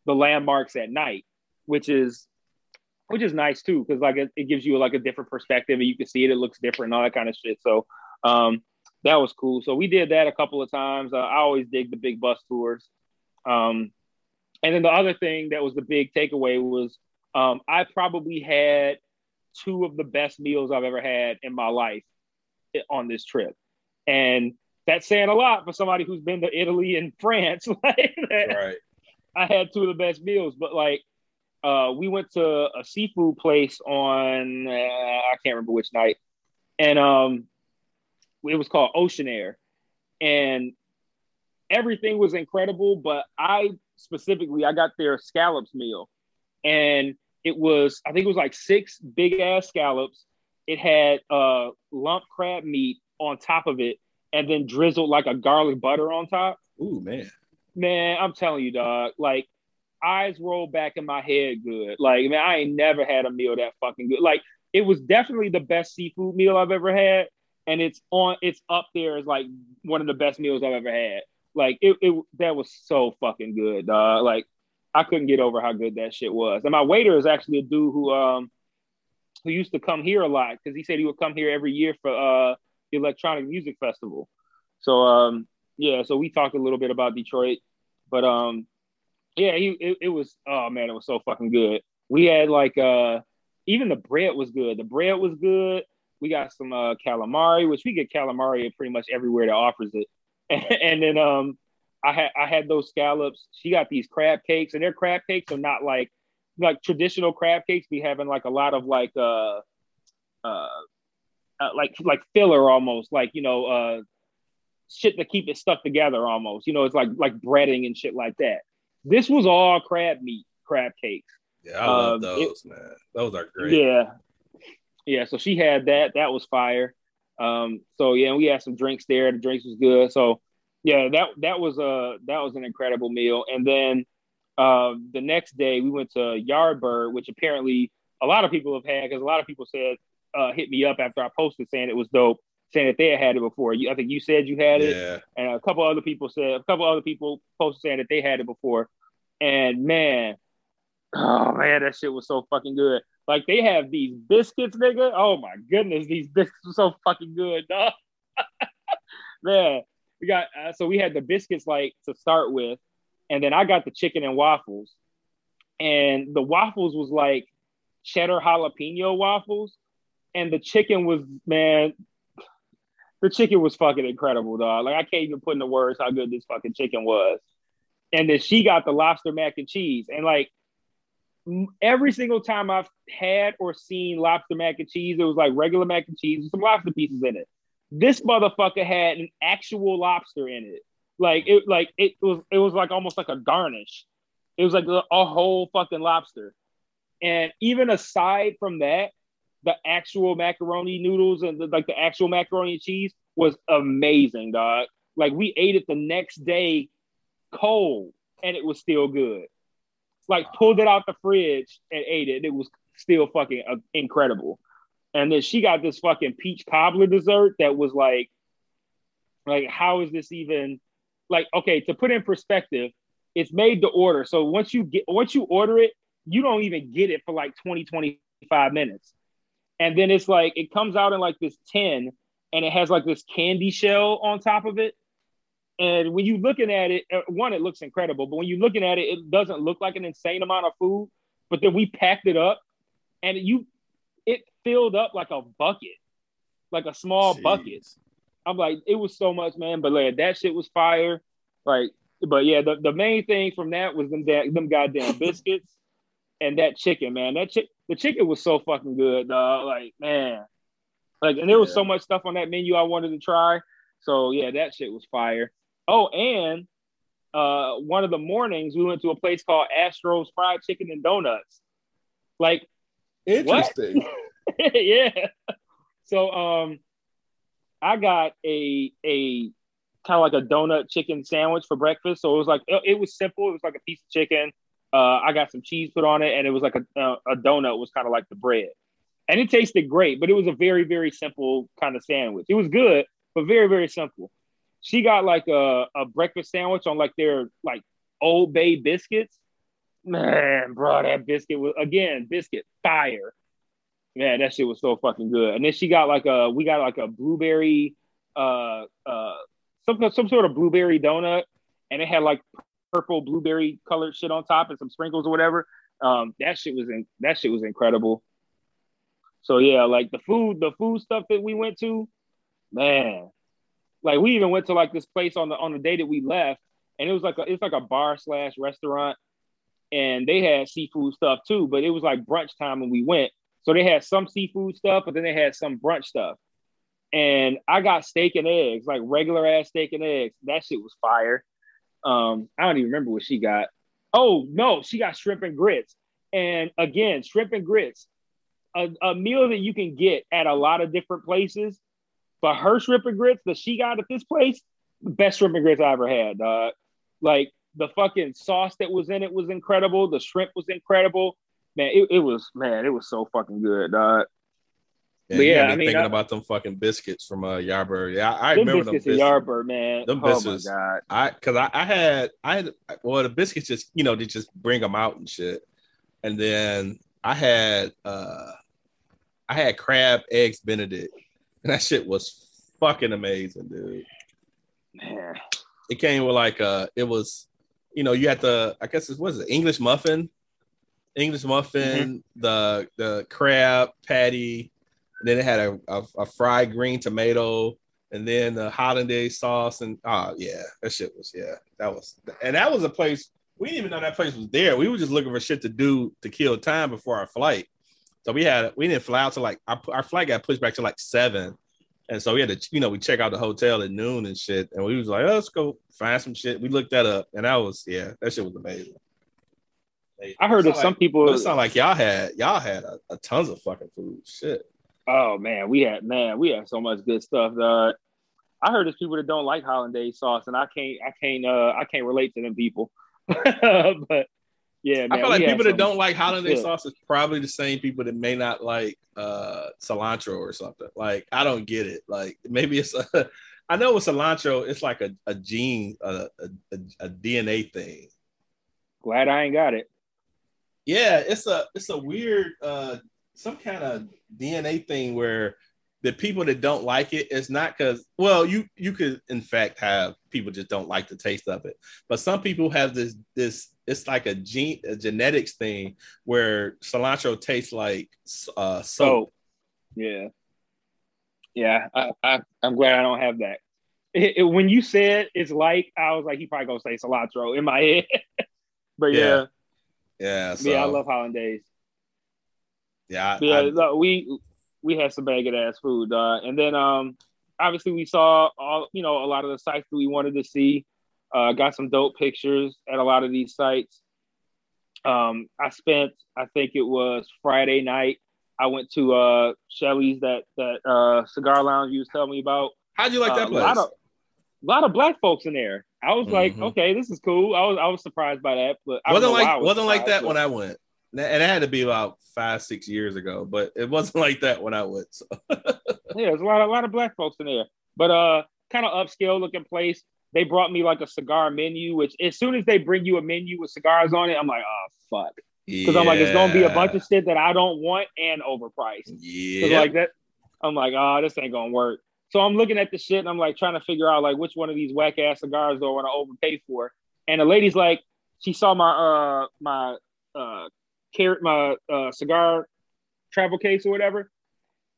the landmarks at night, which is which is nice too, because like it, it, gives you like a different perspective and you can see it, it looks different and all that kind of shit. So um, that was cool. So we did that a couple of times. Uh, I always dig the big bus tours. Um, and then the other thing that was the big takeaway was um, I probably had two of the best meals I've ever had in my life on this trip. And that's saying a lot for somebody who's been to Italy and France. right. I had two of the best meals, but like uh, we went to a seafood place on uh, I can't remember which night, and um, it was called Ocean Air, and everything was incredible. But I specifically I got their scallops meal, and it was I think it was like six big ass scallops. It had uh, lump crab meat on top of it, and then drizzled like a garlic butter on top. Ooh man, man, I'm telling you, dog. Like eyes roll back in my head good. Like, man, I ain't never had a meal that fucking good. Like, it was definitely the best seafood meal I've ever had. And it's on, it's up there as like one of the best meals I've ever had. Like, it, it that was so fucking good, dog. Like, I couldn't get over how good that shit was. And my waiter is actually a dude who, um, who used to come here a lot because he said he would come here every year for uh the electronic music festival. So um yeah, so we talked a little bit about Detroit, but um yeah, he it, it, was oh man, it was so fucking good. We had like uh even the bread was good. The bread was good. We got some uh calamari, which we get calamari pretty much everywhere that offers it. And, and then um I had I had those scallops. She got these crab cakes, and their crab cakes are not like like traditional crab cakes. Be having like a lot of like uh uh, uh like like filler almost, like you know uh shit to keep it stuck together almost. You know, it's like like breading and shit like that. This was all crab meat, crab cakes. Yeah, I love um, those, it, man. Those are great. Yeah. Yeah. So she had that. That was fire. Um, so yeah, we had some drinks there. The drinks was good. So yeah, that that was a that was an incredible meal. And then uh, the next day we went to Yardbird, which apparently a lot of people have had because a lot of people said uh, hit me up after I posted saying it was dope saying that they had had it before. You, I think you said you had it, yeah. and a couple other people said a couple other people posted saying that they had it before. And man, oh man, that shit was so fucking good. Like they have these biscuits, nigga. Oh my goodness, these biscuits are so fucking good, dog. man, we got uh, so we had the biscuits like to start with, and then I got the chicken and waffles, and the waffles was like cheddar jalapeno waffles, and the chicken was man the chicken was fucking incredible, dog. Like I can't even put into words how good this fucking chicken was. And then she got the lobster mac and cheese, and like every single time I've had or seen lobster mac and cheese, it was like regular mac and cheese with some lobster pieces in it. This motherfucker had an actual lobster in it. Like it, like it was, it was like almost like a garnish. It was like a, whole fucking lobster. And even aside from that, the actual macaroni noodles and the, like the actual macaroni and cheese was amazing, dog. Like we ate it the next day cold and it was still good. Like pulled it out the fridge and ate it. It was still fucking uh, incredible. And then she got this fucking peach cobbler dessert that was like, like how is this even like okay to put in perspective it's made to order. So once you get once you order it you don't even get it for like 20 25 minutes. And then it's like it comes out in like this tin and it has like this candy shell on top of it. And when you're looking at it uh, one it looks incredible but when you're looking at it it doesn't look like an insane amount of food. But then we packed it up and you filled up like a bucket like a small Jeez. bucket i'm like it was so much man but like that shit was fire like but yeah the, the main thing from that was them, them goddamn biscuits and that chicken man that chick the chicken was so fucking good, dog. Like, man. Like, and there was yeah. so much stuff on that menu I wanted to try. So yeah, that shit was fire. Oh, and uh one of the mornings we went to a place called Astro's Fried Chicken and Donuts. Like interesting. yeah. So um I got a a kind of like a donut chicken sandwich for breakfast. So it was like it, it was simple. It was like a piece of chicken, uh, I got some cheese put on it, and it was like a, uh, a donut was kind of like the bread, and it tasted great. But it was a very very simple kind of sandwich. It was good, but very very simple. She got like a, a breakfast sandwich on like their like Old Bay biscuits. Man, bro, that biscuit was again biscuit fire. Man, that shit was so fucking good. And then she got like a we got like a blueberry uh uh some some sort of blueberry donut and it had like purple blueberry colored shit on top and some sprinkles or whatever. Um that shit was in that shit was incredible. So yeah, like the food, the food stuff that we went to, man. Like we even went to like this place on the on the day that we left, and it was like a, it's like a bar slash restaurant, and they had seafood stuff too. But it was like brunch time when we went, so they had some seafood stuff, but then they had some brunch stuff. And I got steak and eggs, like regular ass steak and eggs. That shit was fire. Um, I don't even remember what she got. Oh no, she got shrimp and grits. And again, shrimp and grits, a, a meal that you can get at a lot of different places. But her shrimp and grits that she got at this place, the best shrimp and grits I ever had. Uh, like the fucking sauce that was in it was incredible. The shrimp was incredible. Man, it, it was man, it was so fucking good. Uh, Yeah, But yeah, I mean, thinking I- about them fucking biscuits from uh Yardbird. Yeah, I, I them remember them biscuits biscuits. Yardbird, man. Them oh biscuits. my god. I because I, I had I had well the biscuits just you know they just bring them out and shit, and then I had uh I had crab eggs Benedict, and that shit was fucking amazing, dude. Man. It came with like uh it was you know you had the I guess it was it English muffin, English mm-hmm. muffin, the the crab patty, and then it had a, a, a fried green tomato and then the hollandaise sauce and oh yeah that shit was yeah that was and that was a place we didn't even know that place was there. We were just looking for shit to do to kill time before our flight. So we had we didn't fly out to like our, our flight got pushed back to like seven. And so we had to you know we check out the hotel at noon and shit. And we was like oh, let's go find some shit. We looked that up and that was yeah that shit was amazing I heard that Sound some people it sounded like y'all had y'all had a, a tons of fucking food shit Oh man, we had man, we had so much good stuff. Uh, I heard there's people that don't like hollandaise sauce, and I can't, I can't, uh, I can't relate to them people. but yeah, man, I feel like people that don't like hollandaise shit. sauce is probably the same people that may not like uh cilantro or something. Like I don't get it. Like maybe it's a I know with cilantro, it's like a, a gene, a, a, a DNA thing. Glad I ain't got it. Yeah, it's a it's a weird uh some kind of DNA thing where the people that don't like it, it is not because well you you could in fact have people just don't like the taste of it but some people have this this it's like a gene a genetics thing where cilantro tastes like uh soap So yeah, yeah, I, I, I'm glad I don't have that. It, it- when you said it's like, I was like, he probably gonna say cilantro in my head. but yeah, Yeah. Yeah, yeah I love hollandaise. yeah, I- yeah, I- we we had some bagged ass food, uh, and then um, obviously we saw all you know a lot of the sites that we wanted to see. Uh, got some dope pictures at a lot of these sites. Um, I spent, I think it was Friday night. I went to uh Shelly's that that uh cigar lounge you was telling me about. how'd you like Uh, that a place lot of a lot of black folks in there. I was like, Mhm. okay, this is cool. I was I was surprised by that, but I wasn't know why I like was wasn't like that but- when I went and it had to be about five six years ago but it wasn't like that when I went so. Yeah, there's a lot, a lot of black folks in there, but uh, kind of upscale looking place. They brought me like a cigar menu, which as soon as they bring you a menu with cigars on it, I'm like, oh fuck, because I'm like, it's gonna be a bunch of shit that I don't want and overpriced. yeah like that, I'm like, oh, this ain't gonna work. So I'm looking at the shit and I'm like trying to figure out like which one of these whack ass cigars do I want to overpay for. And the lady's like, she saw my uh my uh carrot my uh cigar travel case or whatever,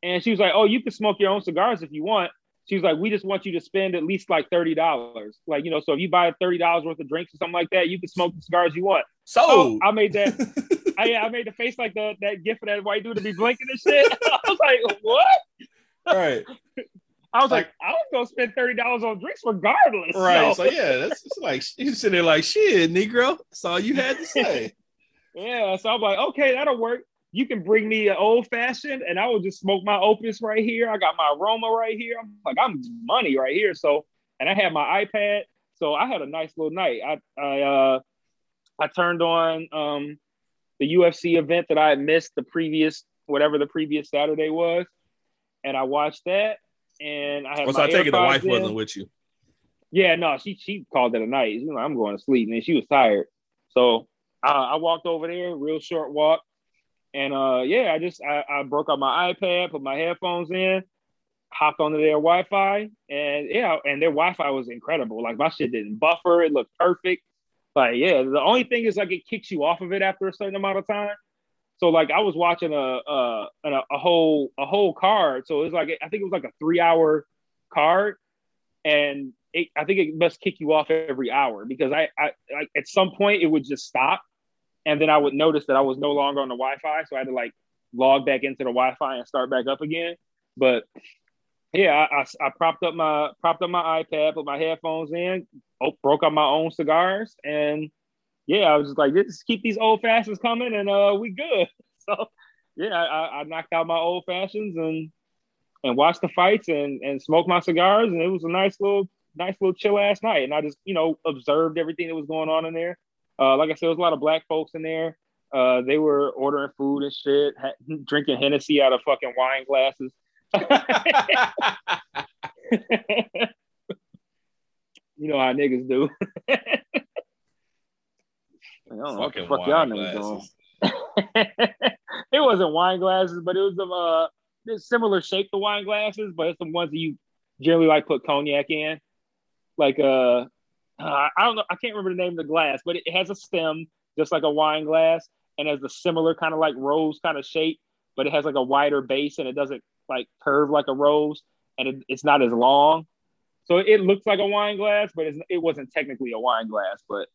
and she was like, oh, you can smoke your own cigars if you want. She was like, we just want you to spend at least like thirty dollars, like you know. So if you buy thirty dollars worth of drinks or something like that, you can smoke the cigars you want. so Oh, I made that. I, I made the face like the that gift of that white dude to be blinking and shit. I was like, what? right I was like, I was gonna spend thirty dollars on drinks regardless. Right. So, So yeah, that's it's like you sitting there like shit, Negro. That's all you had to say. yeah, so I'm like, okay, that'll work. You can bring me an old fashioned, and I will just smoke my opus right here. I got my aroma right here. I'm like, I'm money right here. So, and I had my iPad, so I had a nice little night. I I uh I turned on um the UFC event that I had missed the previous whatever the previous Saturday was, and I watched that. And I had Well, so my I take it the wife in. wasn't with you. Yeah, no, she she called it a night. She's like, I'm going to sleep, and she was tired. So uh, I walked over there, real short walk, and uh, yeah, I just I, I broke out my iPad, put my headphones in, hopped onto their Wi-Fi, and yeah, and their Wi-Fi was incredible. Like my shit didn't buffer; it looked perfect. Like yeah, the only thing is like it kicks you off of it after a certain amount of time. So like I was watching a a, a, whole a whole card. So it was like I think it was like a three hour card, and it, I think it must kick you off every hour because I, I like at some point it would just stop, and then I would notice that I was no longer on the Wi-Fi, so I had to like log back into the Wi-Fi and start back up again. But yeah, I, I, I propped up my propped up my iPad, put my headphones in, oh, broke out my own cigars, and yeah, I was just like, just keep these old fashions coming, and uh, we good. So yeah, I, I knocked out my old fashions and and watched the fights and and smoked my cigars, and it was a nice little nice little chill ass night. And I just you know observed everything that was going on in there. Uh, like I said, there was a lot of black folks in there. Uh, they were ordering food and shit, ha- drinking Hennessy out of fucking wine glasses. you know how niggas do. Know what the fuck y'all niggas doing. it wasn't wine glasses, but it was some uh similar shape to wine glasses, but it's the ones that you generally like put cognac in. Like uh, uh I don't know, I can't remember the name of the glass, but it has a stem just like a wine glass and has a similar kind of like rose kind of shape, but it has like a wider base and it doesn't like curve like a rose and it, it's not as long. So it looks like a wine glass, but it wasn't technically a wine glass. But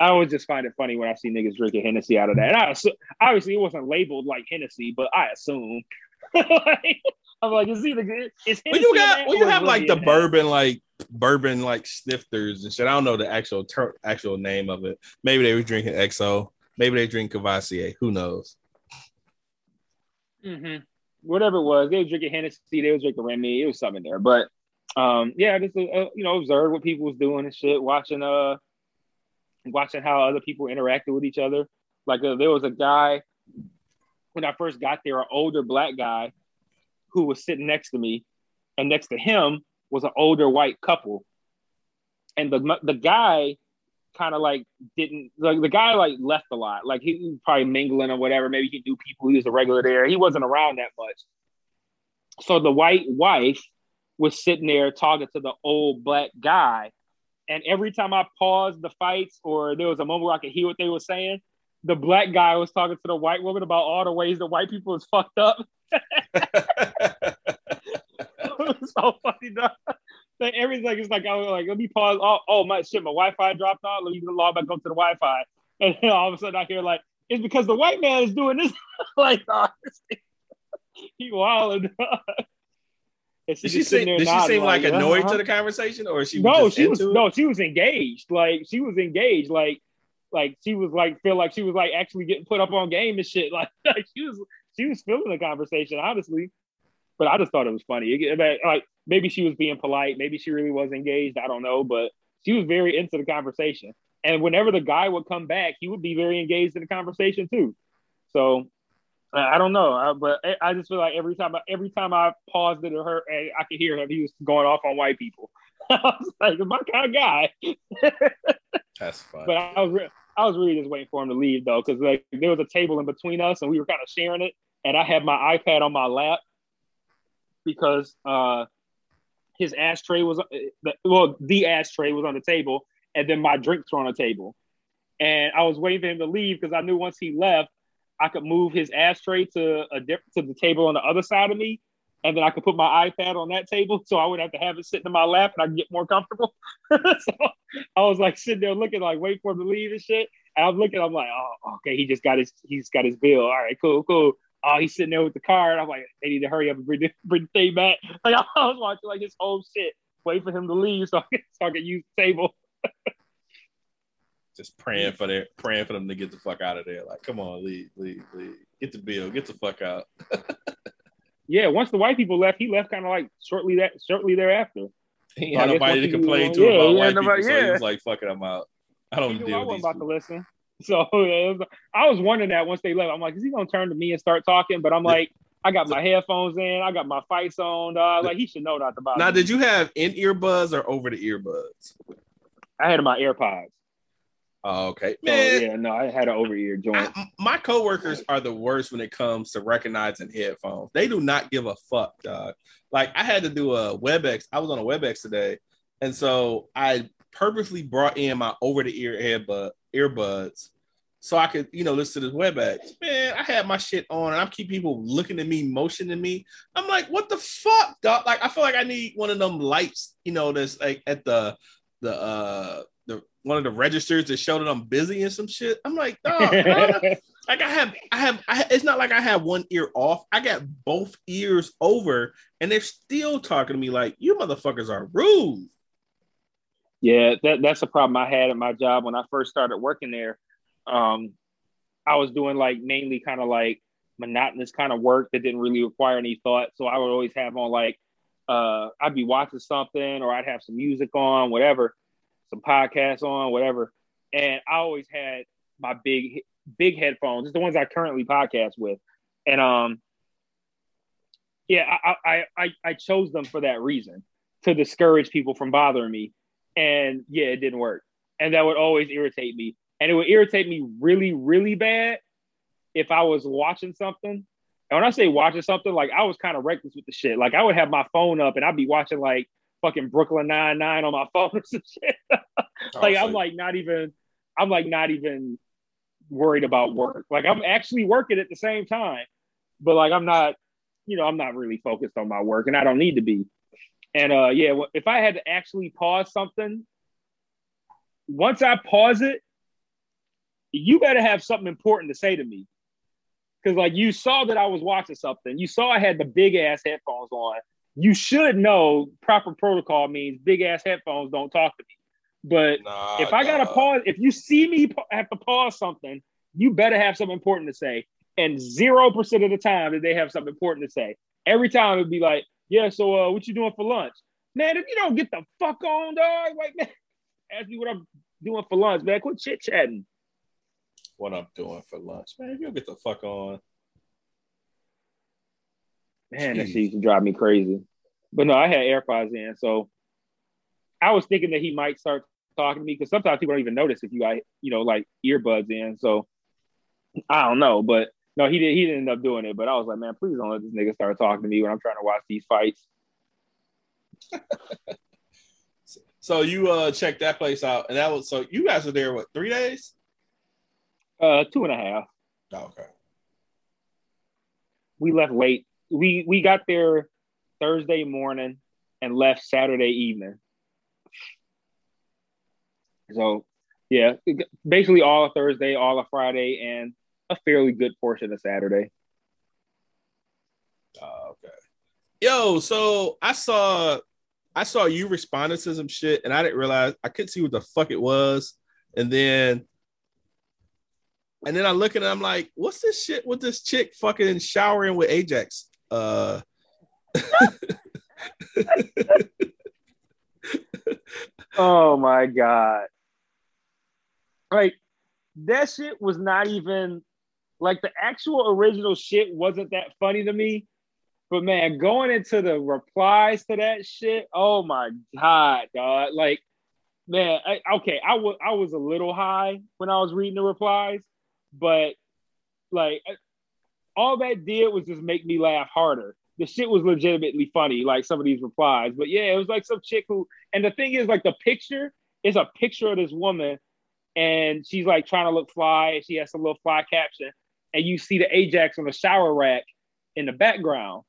I always just find it funny when I see niggas drinking Hennessy out of that. And I assume, obviously it wasn't labeled like Hennessy, but I assume. I'm like, it's either good. It's well, you got well, you have like the bourbon, like bourbon, like snifters and shit. I don't know the actual ter- actual name of it. Maybe they were drinking XO. Maybe they drink Courvoisier. Who knows? Mm-hmm. Whatever it was, they were drinking Hennessy. They were drinking Remy. It was something there, but um, yeah, just uh, you know, observe what people was doing and shit. Watching uh watching how other people interacted with each other. Like uh, there was a guy when I first got there, an older black guy who was sitting next to me, and next to him was an older white couple. And the the guy kind of like didn't like the guy like left a lot. Like he was probably mingling or whatever. Maybe he knew people. He was a regular there. He wasn't around that much. So the white wife was sitting there talking to the old black guy and every time I paused the fights or there was a moment where I could hear what they were saying, the black guy was talking to the white woman about all the ways the white people is fucked up. so funny, though. Like everything is like I was like, let me pause. Oh, oh my shit, my Wi-Fi dropped out. Let me log back up to the Wi-Fi. And then all of a sudden I hear like, it's because the white man is doing this. like, honestly, he wilded. Did she, seem, did she seem like, like annoyed uh-huh. to the conversation, or she no, was she was it? no, she was engaged. Like she was engaged. Like like she was like feel like she was like actually getting put up on game and shit. Like, like she was she was feeling the conversation honestly. But I just thought it was funny. like maybe she was being polite, maybe she really was engaged. I don't know, but she was very into the conversation. And whenever the guy would come back, he would be very engaged in the conversation too. So I don't know, but I just feel like every time, I, every time I paused it or her, I could hear him. He was going off on white people. I was like, my kind of guy. That's fun. But I was, re- I was really just waiting for him to leave though, because like there was a table in between us, and we were kind of sharing it. And I had my iPad on my lap because uh, his ashtray was, uh, well, the ashtray was on the table, and then my drinks were on the table. And I was waiting for him to leave because I knew once he left, I could move his ashtray to a dip, to the table on the other side of me, and then I could put my iPad on that table, so I would have to have it sitting in my lap, and I could get more comfortable. so I was like sitting there looking, like waiting for him to leave and shit. And I'm looking, I'm like, oh, okay, he just got his, he's got his bill. All right, cool, cool. Oh, he's sitting there with the card. I'm like, they need to hurry up and bring the, bring the thing back. Like I was watching like his whole shit, wait for him to leave so I can, so I can use the table just praying for their praying for them to get the fuck out of there. Like, come on, leave, leave, leave. Get the bill, get the fuck out. yeah, once the white people left, he left kind of like shortly that shortly thereafter. He had nobody to complain to yeah, about white nobody, people, yeah. so he was like, "Fuck it, I'm out. I don't deal I wasn't about people. to listen." So was, I was wondering that once they left, I'm like, "Is he gonna turn to me and start talking?" But I'm like, I got my headphones in. I got my fights on. Dog. Like he should know not to bother. Now, me. did you have in earbuds or over the earbuds? I had my AirPods. Oh, okay. So Man, yeah, no, I had an over ear joint. I, my coworkers are the worst when it comes to recognizing headphones. They do not give a fuck, dog. Like I had to do a WebEx. I was on a WebEx today, and so I purposely brought in my over the ear earbud earbuds so I could, you know, listen to this WebEx. Man, I had my shit on, and I'm keep people looking at me, motioning me. I'm like, what the fuck, dog? Like I feel like I need one of them lights, you know, that's like at the the uh one of the registers that show that I'm busy and some shit. I'm like, dog, I don't know. like I have, I have, I, it's not like I have one ear off. I got both ears over, and they're still talking to me like, you motherfuckers are rude. Yeah, that that's a problem I had at my job when I first started working there. Um, I was doing like mainly kind of like monotonous kind of work that didn't really require any thought. So I would always have on like uh, I'd be watching something or I'd have some music on, whatever, some podcasts on, whatever. And I always had my big big headphones. It's the ones I currently podcast with. And um yeah, I I I, I chose them for that reason to discourage people from bothering me. And yeah, it didn't work. And that would always irritate me. And it would irritate me really, really bad if I was watching something. And when I say watching something, like I was kind of reckless with the shit. Like I would have my phone up and I'd be watching like fucking Brooklyn Nine Nine on my phone or some shit. like I'm like not even, I'm like not even worried about work. Like I'm actually working at the same time, but like I'm not, you know, I'm not really focused on my work, and I don't need to be. And uh, yeah, if I had to actually pause something, once I pause it, you better have something important to say to me. Cause like you saw that I was watching something. You saw I had the big ass headphones on. You should know proper protocol means big ass headphones don't talk to me. But Nah, if I gotta pause, if you see me have to pause something, you better have something important to say. And zero percent of the time that they have something important to say. Every time it'd be like, yeah, so uh, what you doing for lunch? Man, if you don't get the fuck on, dog, like man, ask me what I'm doing for lunch, man. Quit chit chatting. what I'm doing for lunch, man. If you don't get the fuck on, Man, that Jeez. shit used to drive me crazy. But no, I had AirPods in, so I was thinking that he might start talking to me because sometimes people don't even notice if you got you know like earbuds in. So I don't know, but no, he did. He didn't end up doing it. But I was like, man, please don't let this nigga start talking to me when I'm trying to watch these fights. so you uh checked that place out, and that was so you guys were there what three days? Uh, two and a half. Oh, okay. We left late. We we got there Thursday morning and left Saturday evening. So yeah, basically all of Thursday, all of Friday, and a fairly good portion of Saturday. Oh, okay. Yo, so I saw I saw you responding to some shit and I didn't realize I couldn't see what the fuck it was. And then and then I look at it, I'm like, what's this shit with this chick fucking showering with Ajax? Uh Oh my god. Like that shit was not even like the actual original shit wasn't that funny to me. But man, going into the replies to that shit, oh my god, dog. Like, man, I, okay, I was I was a little high when I was reading the replies, but like all that did was just make me laugh harder. The shit was legitimately funny, like some of these replies. But yeah, it was like some chick who, and the thing is, like the picture is a picture of this woman, and she's like trying to look fly. She has some little fly caption, and you see the Ajax on the shower rack in the background.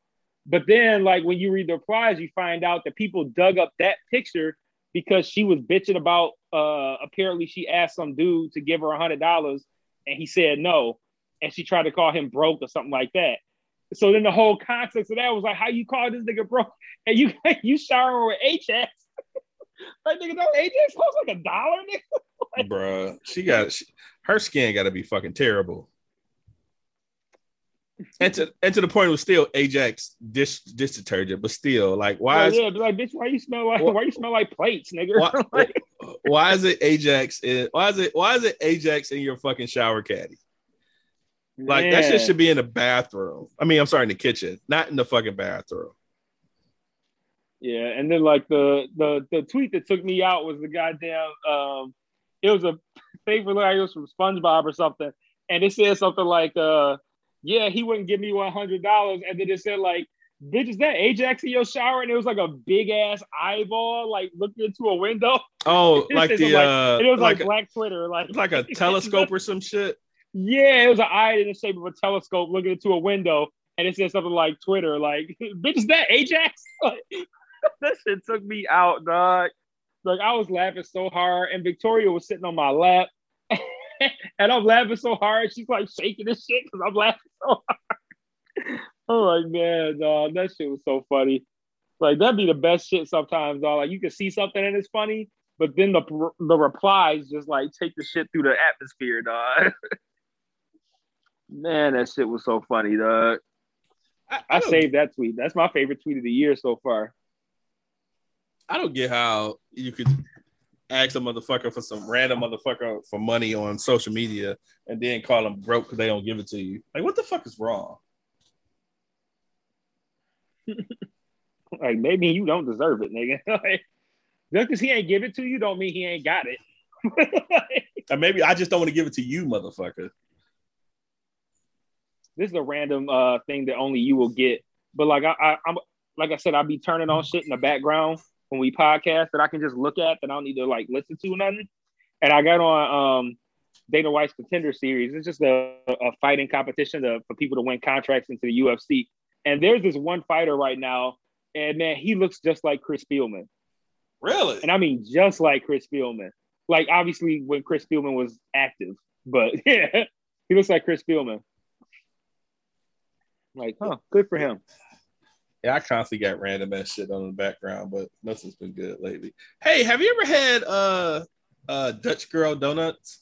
But then, like when you read the replies, you find out that people dug up that picture because she was bitching about. Uh, apparently, she asked some dude to give her a hundred dollars, and he said no, and she tried to call him broke or something like that. So then the whole context of that was like, how you call this nigga broke, and you you showering with Ajax? like nigga, no Ajax costs like a dollar, nigga. bruh, she got she, her skin gotta be fucking terrible. And to, and to the point it was still Ajax dish dish detergent, but still, like, why Like, is yeah, like, bitch, why you smell like Wha- why you smell like plates, nigga? why, Like, why is it Ajax in why is it why is it Ajax in your fucking shower caddy? Like that shit should be in the bathroom. I mean, I'm sorry, in the kitchen, not in the fucking bathroom. Yeah, and then like the the the tweet that took me out was the goddamn um it was a favorite like it was from SpongeBob or something. And it said something like uh yeah, he wouldn't give me one hundred dollars. And then it said like, bitch, is that Ajax in your shower? And it was like a big ass eyeball like looking into a window. Oh, like the like- uh, it was like, like, a, black Twitter, like like a telescope or some shit. Yeah, it was an eye in the shape of a telescope looking into a window, and it said something like Twitter, like, bitch, is that Ajax? Like, that shit took me out, dog. Like, I was laughing so hard, and Victoria was sitting on my lap, and I'm laughing so hard, she's like shaking this shit because I'm laughing so hard. I'm like, man, dog, that shit was so funny. Like, that'd be the best shit sometimes, dog. Like, you can see something and it's funny, but then the the replies just like take the shit through the atmosphere, dog. Man, that shit was so funny, dog. I, I I saved that tweet. That's my favorite tweet of the year so far. I don't get how you could ask a motherfucker for some random motherfucker for money on social media and then call them broke because they don't give it to you. Like, what the fuck is wrong? Like maybe you don't deserve it, nigga. Like, just because he ain't give it to you, don't mean he ain't got it. Or maybe I just don't want to give it to you, motherfucker. This is a random uh thing that only you will get. But like I, I I'm like I said, I'll be turning on shit in the background when we podcast that I can just look at that I don't need to like listen to or nothing. And I got on um Dana White's contender series. It's just a, a fighting competition to, for people to win contracts into the UFC. And there's this one fighter right now, and man, he looks just like Chris Spielman. Really? And I mean just like Chris Spielman. Like obviously when Chris Spielman was active, but yeah, he looks like Chris Spielman. Like, huh, good for him. Yeah, I constantly got random ass shit on the background, but nothing's been good lately. Hey, have you ever had uh uh Dutch girl donuts?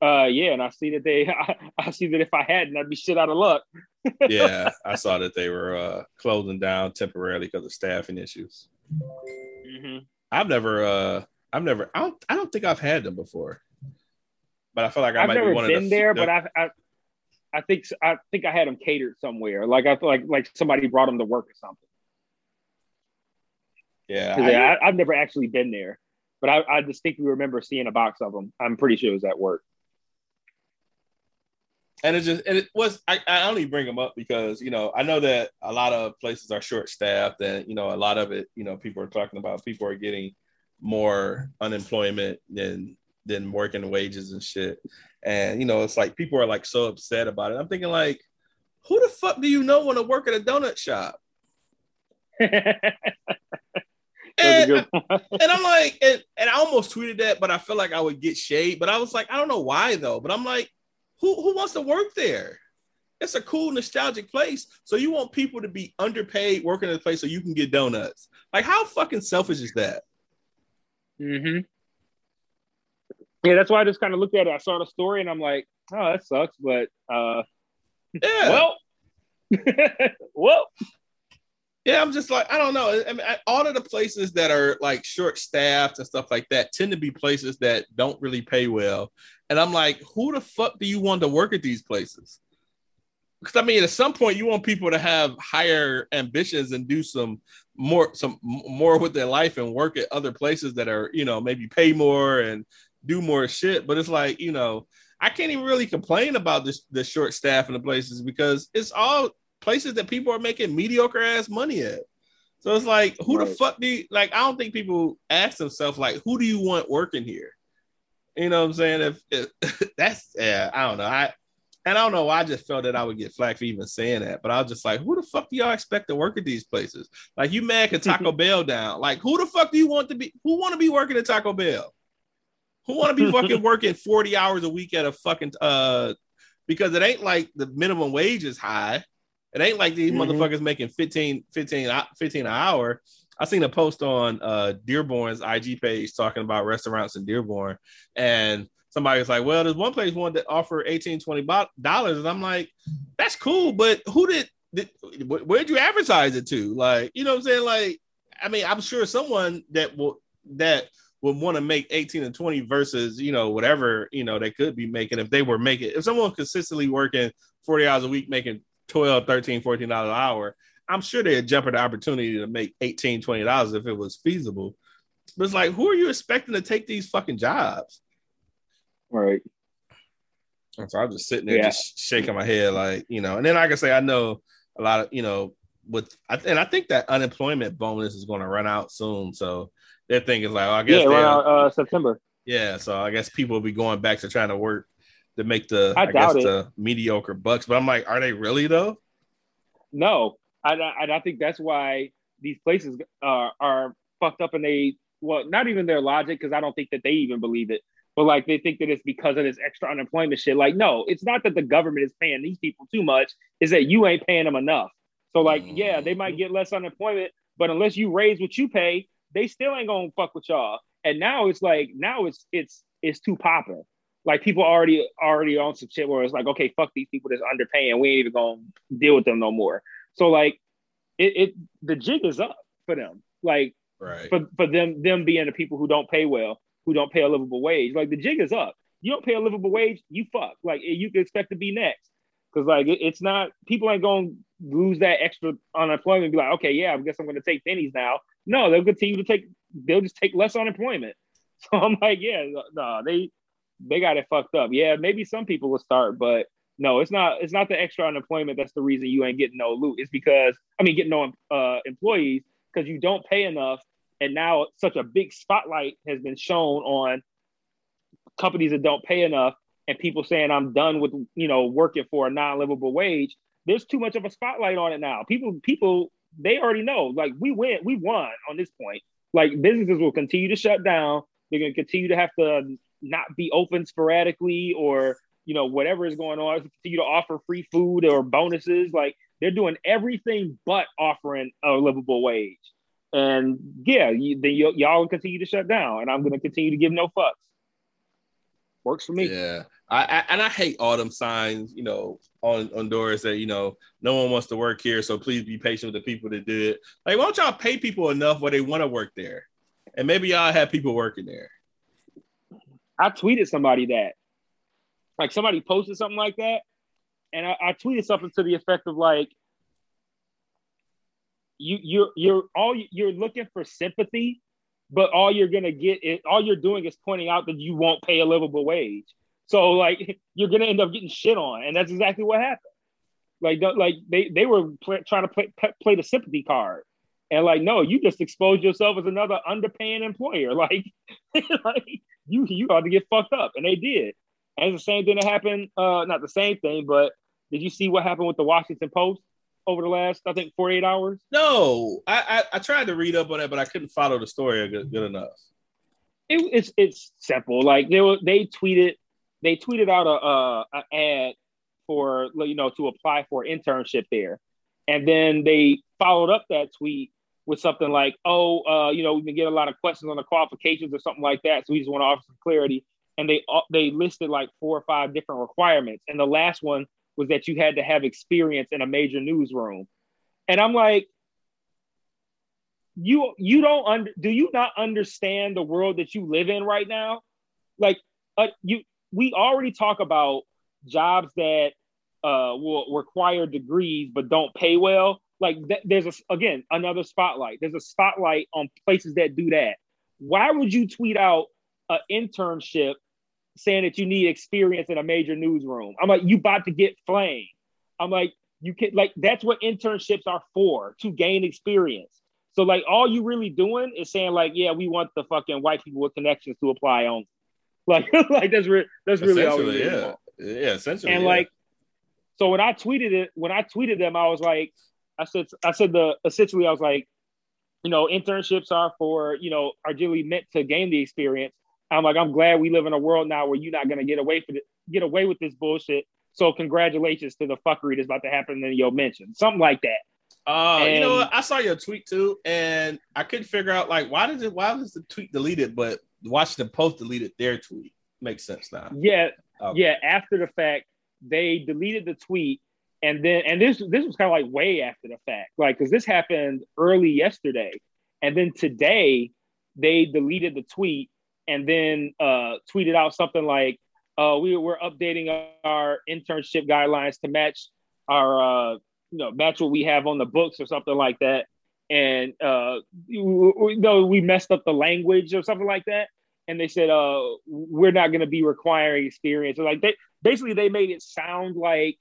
Uh, yeah, and I see that they, I, I see that if I hadn't, I'd be shit out of luck. yeah, I saw that they were uh closing down temporarily because of staffing issues. Mm-hmm. I've never uh I've never I don't I don't think I've had them before. But I feel like I I've might never be one been of the there, the- but I, I, I think I think I had them catered somewhere. Like I like like somebody brought them to work or something. Yeah, I- I, I've never actually been there, but I, I distinctly remember seeing a box of them. I'm pretty sure it was at work. and it just and it was I, I only bring them up because you know I know that a lot of places are short staffed and you know a lot of it you know people are talking about people are getting more unemployment than than working wages and shit. And you know it's like people are like so upset about it. I'm thinking like who the fuck do you know want to work at a donut shop? And, and I'm like and, and I almost tweeted that but I feel like I would get shade. But I was like I don't know why though. But I'm like who who wants to work there? It's a cool nostalgic place. So you want people to be underpaid working at a place so you can get donuts. Like how fucking selfish is that? Hmm Yeah, that's why I just kind of looked at it. I saw the story and I'm like, oh, that sucks. But uh, yeah well, well, yeah i'm just like i don't know I mean, I, all of the places that are like short staffed and stuff like that tend to be places that don't really pay well and i'm like who the fuck do you want to work at these places because I mean, at some point, you want people to have higher ambitions and do some more, some more with their life and work at other places that are, you know, maybe pay more and do more shit. But it's like, you know, I can't even really complain about this the short staff in the places because it's all places that people are making mediocre ass money at. So it's like, who the fuck do you like? I don't think people ask themselves like, who do you want working here? You know what I'm saying? If, if that's yeah, I don't know. I and I don't know why I just felt that I would get flack for even saying that, but I was just like, who the fuck do y'all expect to work at these places? Like you mad at Taco Bell down. Like who the fuck do you want to be who want to be working at Taco Bell? Who want to be fucking working 40 hours a week at a fucking uh because it ain't like the minimum wage is high. It ain't like these Mhm. motherfuckers making 15, 15, 15 an hour. I seen a post on uh Dearborn's IG page talking about restaurants in Dearborn, and somebody was like, "Well, there's one place wanted to offer 18 20 dollars," and I'm like, "That's cool, but who did, did where'd you advertise it to? Like, you know what I'm saying? Like, I mean, I'm sure someone that will that would want to make 18 and 20 versus, you know, whatever, you know, they could be making if they were making, if someone consistently working 40 hours a week, making 12, 13, 14 dollars an hour, I'm sure they'd jump at the opportunity to make 18, 20 dollars if it was feasible. But it's like, who are you expecting to take these fucking jobs? Right. And so I'm just sitting there, Yeah. just shaking my head, like you know. And then like I say, I know a lot of you know with, and I think that unemployment bonus is going to run out soon. So their thing is like, well, I guess Yeah, around uh, September. yeah. So I guess people will be going back to trying to work to make the I I, guess it. the mediocre bucks. But I'm like, are they really though? No, I, I, I think that's why these places uh, are fucked up, and they well, not even their logic because I don't think that they even believe it. But like they think that it's because of this extra unemployment shit. Like, no, it's not that the government is paying these people too much. Is that you ain't paying them enough. So like, yeah, they might get less unemployment, but unless you raise what you pay, they still ain't gonna fuck with y'all. And now it's like now it's it's it's too popping. Like people already already on some shit where it's like, okay, fuck these people that's underpaying. We ain't even gonna deal with them no more. So like it, it the jig is up for them. Like Right. for, for them them being the people who don't pay well, who don't pay a livable wage. Like the jig is up. You don't pay a livable wage, you fuck. Like you can expect to be next. Cause like it, it's not people ain't gonna lose that extra unemployment and be like, okay, yeah, I guess I'm gonna take pennies now. No, they'll continue to take they'll just take less unemployment. So I'm like, yeah, no, they they got it fucked up. Yeah, maybe some people will start, but no, it's not. It's not the extra unemployment that's the reason you ain't getting no loot. It's because I mean, getting no uh, employees because you don't pay enough, and now such a big spotlight has been shown on companies that don't pay enough, and people saying I'm done with you know working for a non-livable wage. There's too much of a spotlight on it now. People, people, they already know. Like we win, we won on this point. Like businesses will continue to shut down. They're going to continue to have to not be open sporadically or you know whatever is going on continue to offer free food or bonuses like they're doing everything but offering a livable wage and yeah you, then y- y'all continue to shut down and i'm going to continue to give no fucks works for me Yeah, I, I and I hate them signs, you know, on on doors that you know no one wants to work here, so please be patient with the people that do it. Like, why don't y'all pay people enough where they want to work there, and maybe y'all have people working there. i tweeted somebody that like somebody posted something like that and I, I tweeted something to the effect of like you you're you're all you're looking for sympathy but all you're gonna get is all you're doing is pointing out that you won't pay a livable wage so like you're gonna end up getting shit on and that's exactly what happened. Like like they they were pl- trying to play play the sympathy card. And like no you just exposed yourself as another underpaying employer. Like like you you ought to get fucked up and they did. And it's the same thing that happened uh not the same thing but did you see what happened with the washington post over the last i think 48 hours? No, I, I I tried to read up on it, but I couldn't follow the story good, good enough. it, it's it's simple. Like they were they tweeted they tweeted out a, a, a ad for you know to apply for an internship there, and then they followed up that tweet with something like, "Oh, uh, you know, we've been getting a lot of questions on the qualifications or something like that, so we just want to offer some clarity." And they uh, they listed like four or five different requirements, and the last one was that you had to have experience in a major newsroom, and I'm like, you you don't under do you not understand the world that you live in right now? Like uh, you we already talk about jobs that uh will require degrees but don't pay well. Like th- there's a again another spotlight. There's a spotlight on places that do that. Why would you tweet out an internship saying that you need experience in a major newsroom? I'm like you about to get flamed. I'm like you can like that's what internships are for to gain experience. So like all you really doing is saying like, yeah, we want the fucking white people with connections to apply on. Like, like that's re- that's really all we yeah, yeah, essentially, And yeah. like, so when I tweeted it, when I tweeted them, I was like, I said, I said the essentially, I was like, you know, internships are for you know are really meant to gain the experience. I'm like, I'm glad we live in a world now where you're not gonna get away for the, get away with this bullshit. So congratulations to the fuckery that's about to happen in your mention, something like that. Uh, you know what? I saw your tweet too, and I couldn't figure out like why did it why was the tweet deleted, but Washington Post deleted their tweet. Makes sense now. Yeah, Okay. yeah. After the fact, they deleted the tweet, and then and this this was kind of like way after the fact, like because this happened early yesterday, and then today they deleted the tweet and then uh, tweeted out something like, uh, we, we're updating our internship guidelines to match our, uh, you know, match what we have on the books or something like that. And uh, no, we messed up the language or something like that. And they said, uh, we're not going to be requiring experience. So like they basically they made it sound like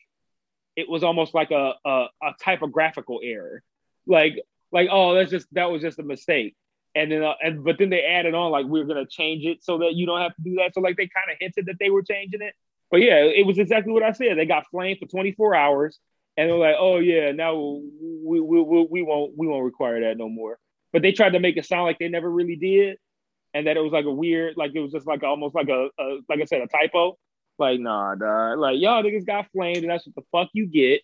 it was almost like a, a, a typographical error. Like, like, oh, that's just that was just a mistake and then uh, and but then they added on like we're gonna change it so that you don't have to do that. So like they kind of hinted that they were changing it. But yeah, it was exactly what I said. They got flamed for 24 hours, and they're like, "Oh yeah, now we we, we, we won't we won't require that no more." But they tried to make it sound like they never really did, and that it was like a weird, like it was just like almost like a, a like I said, a typo. Like nah, dog. Like y'all niggas got flamed, and that's what the fuck you get.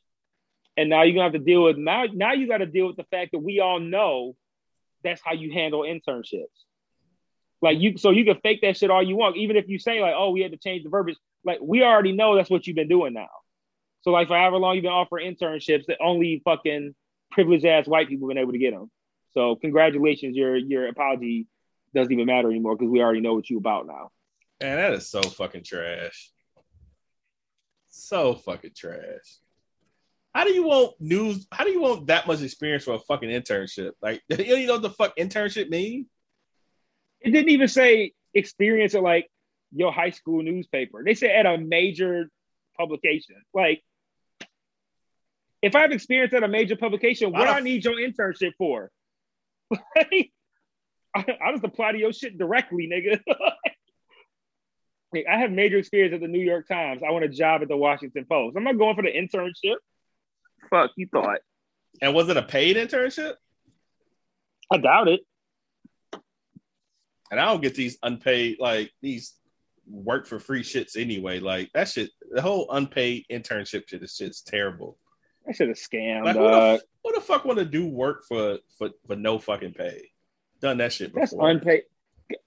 And now you're gonna have to deal with now. Now you got to deal with the fact that we all know that's how you handle internships. Like you, so you can fake that shit all you want, even if you say like, "Oh, we had to change the verbiage." Like we already know that's what you've been doing now. So like for however long you've been offering internships, that only fucking privileged ass white people have been able to get them. So congratulations, your your apology doesn't even matter anymore because we already know what you about now. Man, that is so fucking trash. So fucking trash. How do you want news? How do you want that much experience for a fucking internship? Like, you know what the fuck internship mean? It didn't even say experience at like your high school newspaper. They said at a major publication. Like, if I have experience at a major publication, what do I need your internship for? I, I just apply to your shit directly, nigga. I have major experience at the New York Times. I want a job at the Washington Post. I'm not going for the internship fuck you thought? And was it a paid internship? I doubt it. And I don't get these unpaid like these work for free shits anyway. Like that shit, the whole unpaid internship shit is just terrible. That shit is scam. Like, who the, the, fuck want to do work for for for no fucking pay? Done that shit before. That's unpaid.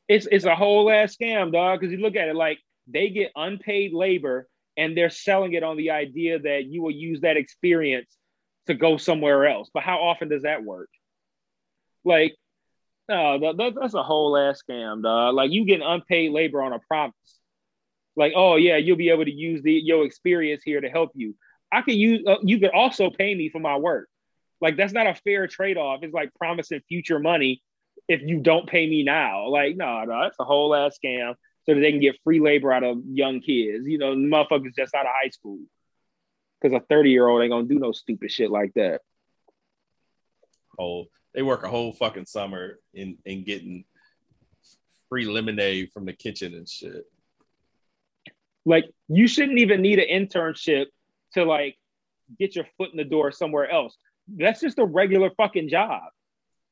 It's it's a whole ass scam, dog. Because you look at it like they get unpaid labor and they're selling it on the idea that you will use that experience to go somewhere else. But how often does that work? Like, no, that, that's a whole ass scam, dog. Like you get unpaid labor on a promise. Like, oh yeah, you'll be able to use the your experience here to help you. I could use. Uh, you could also pay me for my work. Like that's not a fair trade off. It's like promising future money if you don't pay me now. Like, no, no, that's a whole ass scam so that they can get free labor out of young kids. You know, motherfuckers just out of high school. Because a 30 year old ain't gonna do no stupid shit like that. Oh, they work a whole fucking summer in in getting free lemonade from the kitchen and shit. Like you shouldn't even need an internship to like get your foot in the door somewhere else. That's just a regular fucking job.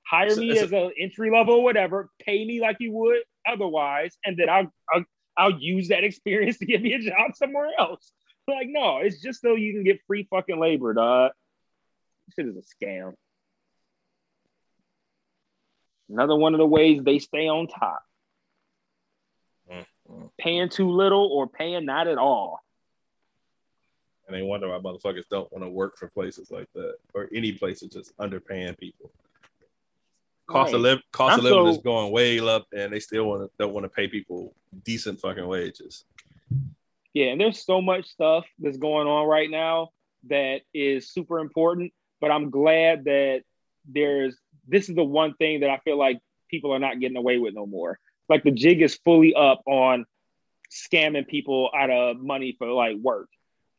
Hire it's, me it's as an entry level, whatever. Pay me like you would otherwise, and then I'll, I'll I'll use that experience to get me a job somewhere else. Like, no, it's just so you can get free fucking labor, dog. This shit is a scam. Another one of the ways they stay on top. Mm-hmm. Paying too little or paying not at all. And they wonder why motherfuckers don't want to work for places like that or any places just underpaying people cost right. of living cost I'm of living so, is going way up, and they still want to don't want to pay people decent fucking wages. Yeah, and there's so much stuff that's going on right now that is super important. But I'm glad that there's this is the one thing that I feel like people are not getting away with no more. Like the jig is fully up on scamming people out of money for like work,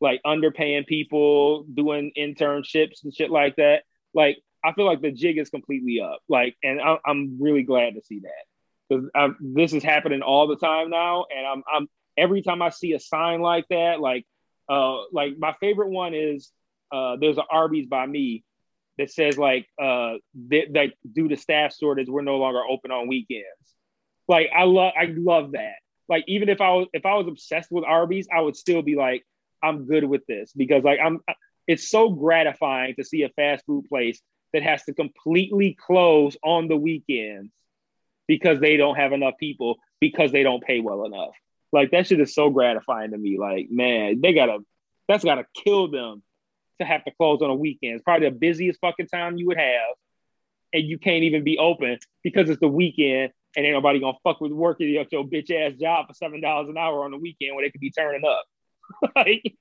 like underpaying people, doing internships and shit like that. Like I feel like the jig is completely up. Like, and I, am really glad to see that because this is happening all the time now, and I'm, I'm every time I see a sign like that, like, uh, like my favorite one is uh, there's an Arby's by me that says like uh that they, due to staff shortage, we're no longer open on weekends. Like, I love, I love that. Like, even if I was if I was obsessed with Arby's, I would still be like, I'm good with this because like I'm. It's so gratifying to see a fast food place that has to completely close on the weekends because they don't have enough people because they don't pay well enough. Like that shit is so gratifying to me. Like, man, they gotta that's gotta kill them to have to close on a weekend. It's probably the busiest fucking time you would have, and you can't even be open because it's the weekend and ain't nobody gonna fuck with working your, your bitch ass job for seven dollars an hour on the weekend when they could be turning up. like,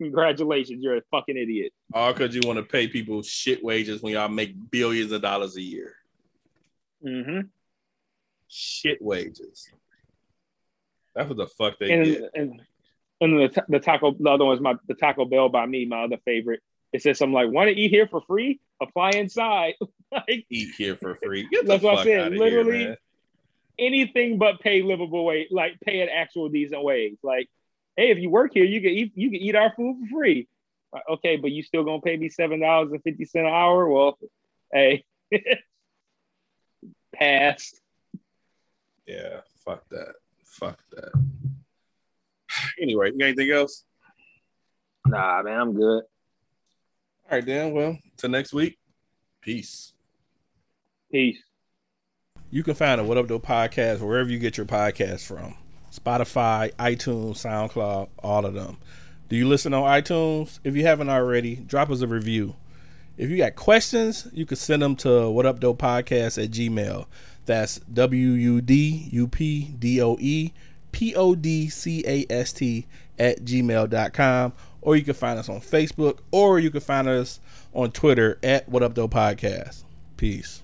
congratulations, you're a fucking idiot. All because you want to pay people shit wages when y'all make billions of dollars a year. Mm-hmm. Shit wages. That's what the fuck they And get. and and the, the taco the other one's my the Taco Bell by me, my other favorite. It says something like, "Want to eat here for free? Apply inside." like Eat here for free. That's what I said, literally. here, anything but pay livable wage, like pay an actual decent wage. Like, hey, if you work here, you can eat you can eat our food for free. Like, Okay, but you still gonna pay me seven dollars and fifty cent an hour? Well, hey, pass. Yeah, fuck that. Fuck that. Anyway, you got anything else? Nah, man, I'm good. All right, Dan. Well, till next week. Peace. Peace. You can find a Wudup Doe podcast wherever you get your podcast from. Spotify, iTunes, SoundCloud, all of them. Do you listen on iTunes? If you haven't already, drop us a review. If you got questions, you can send them to Wudup Doe Podcast at Gmail. That's W U D U P D O E P O D C A S T at gmail.com. Or you can find us on Facebook or you can find us on Twitter at Wudup Doe Podcast. Peace.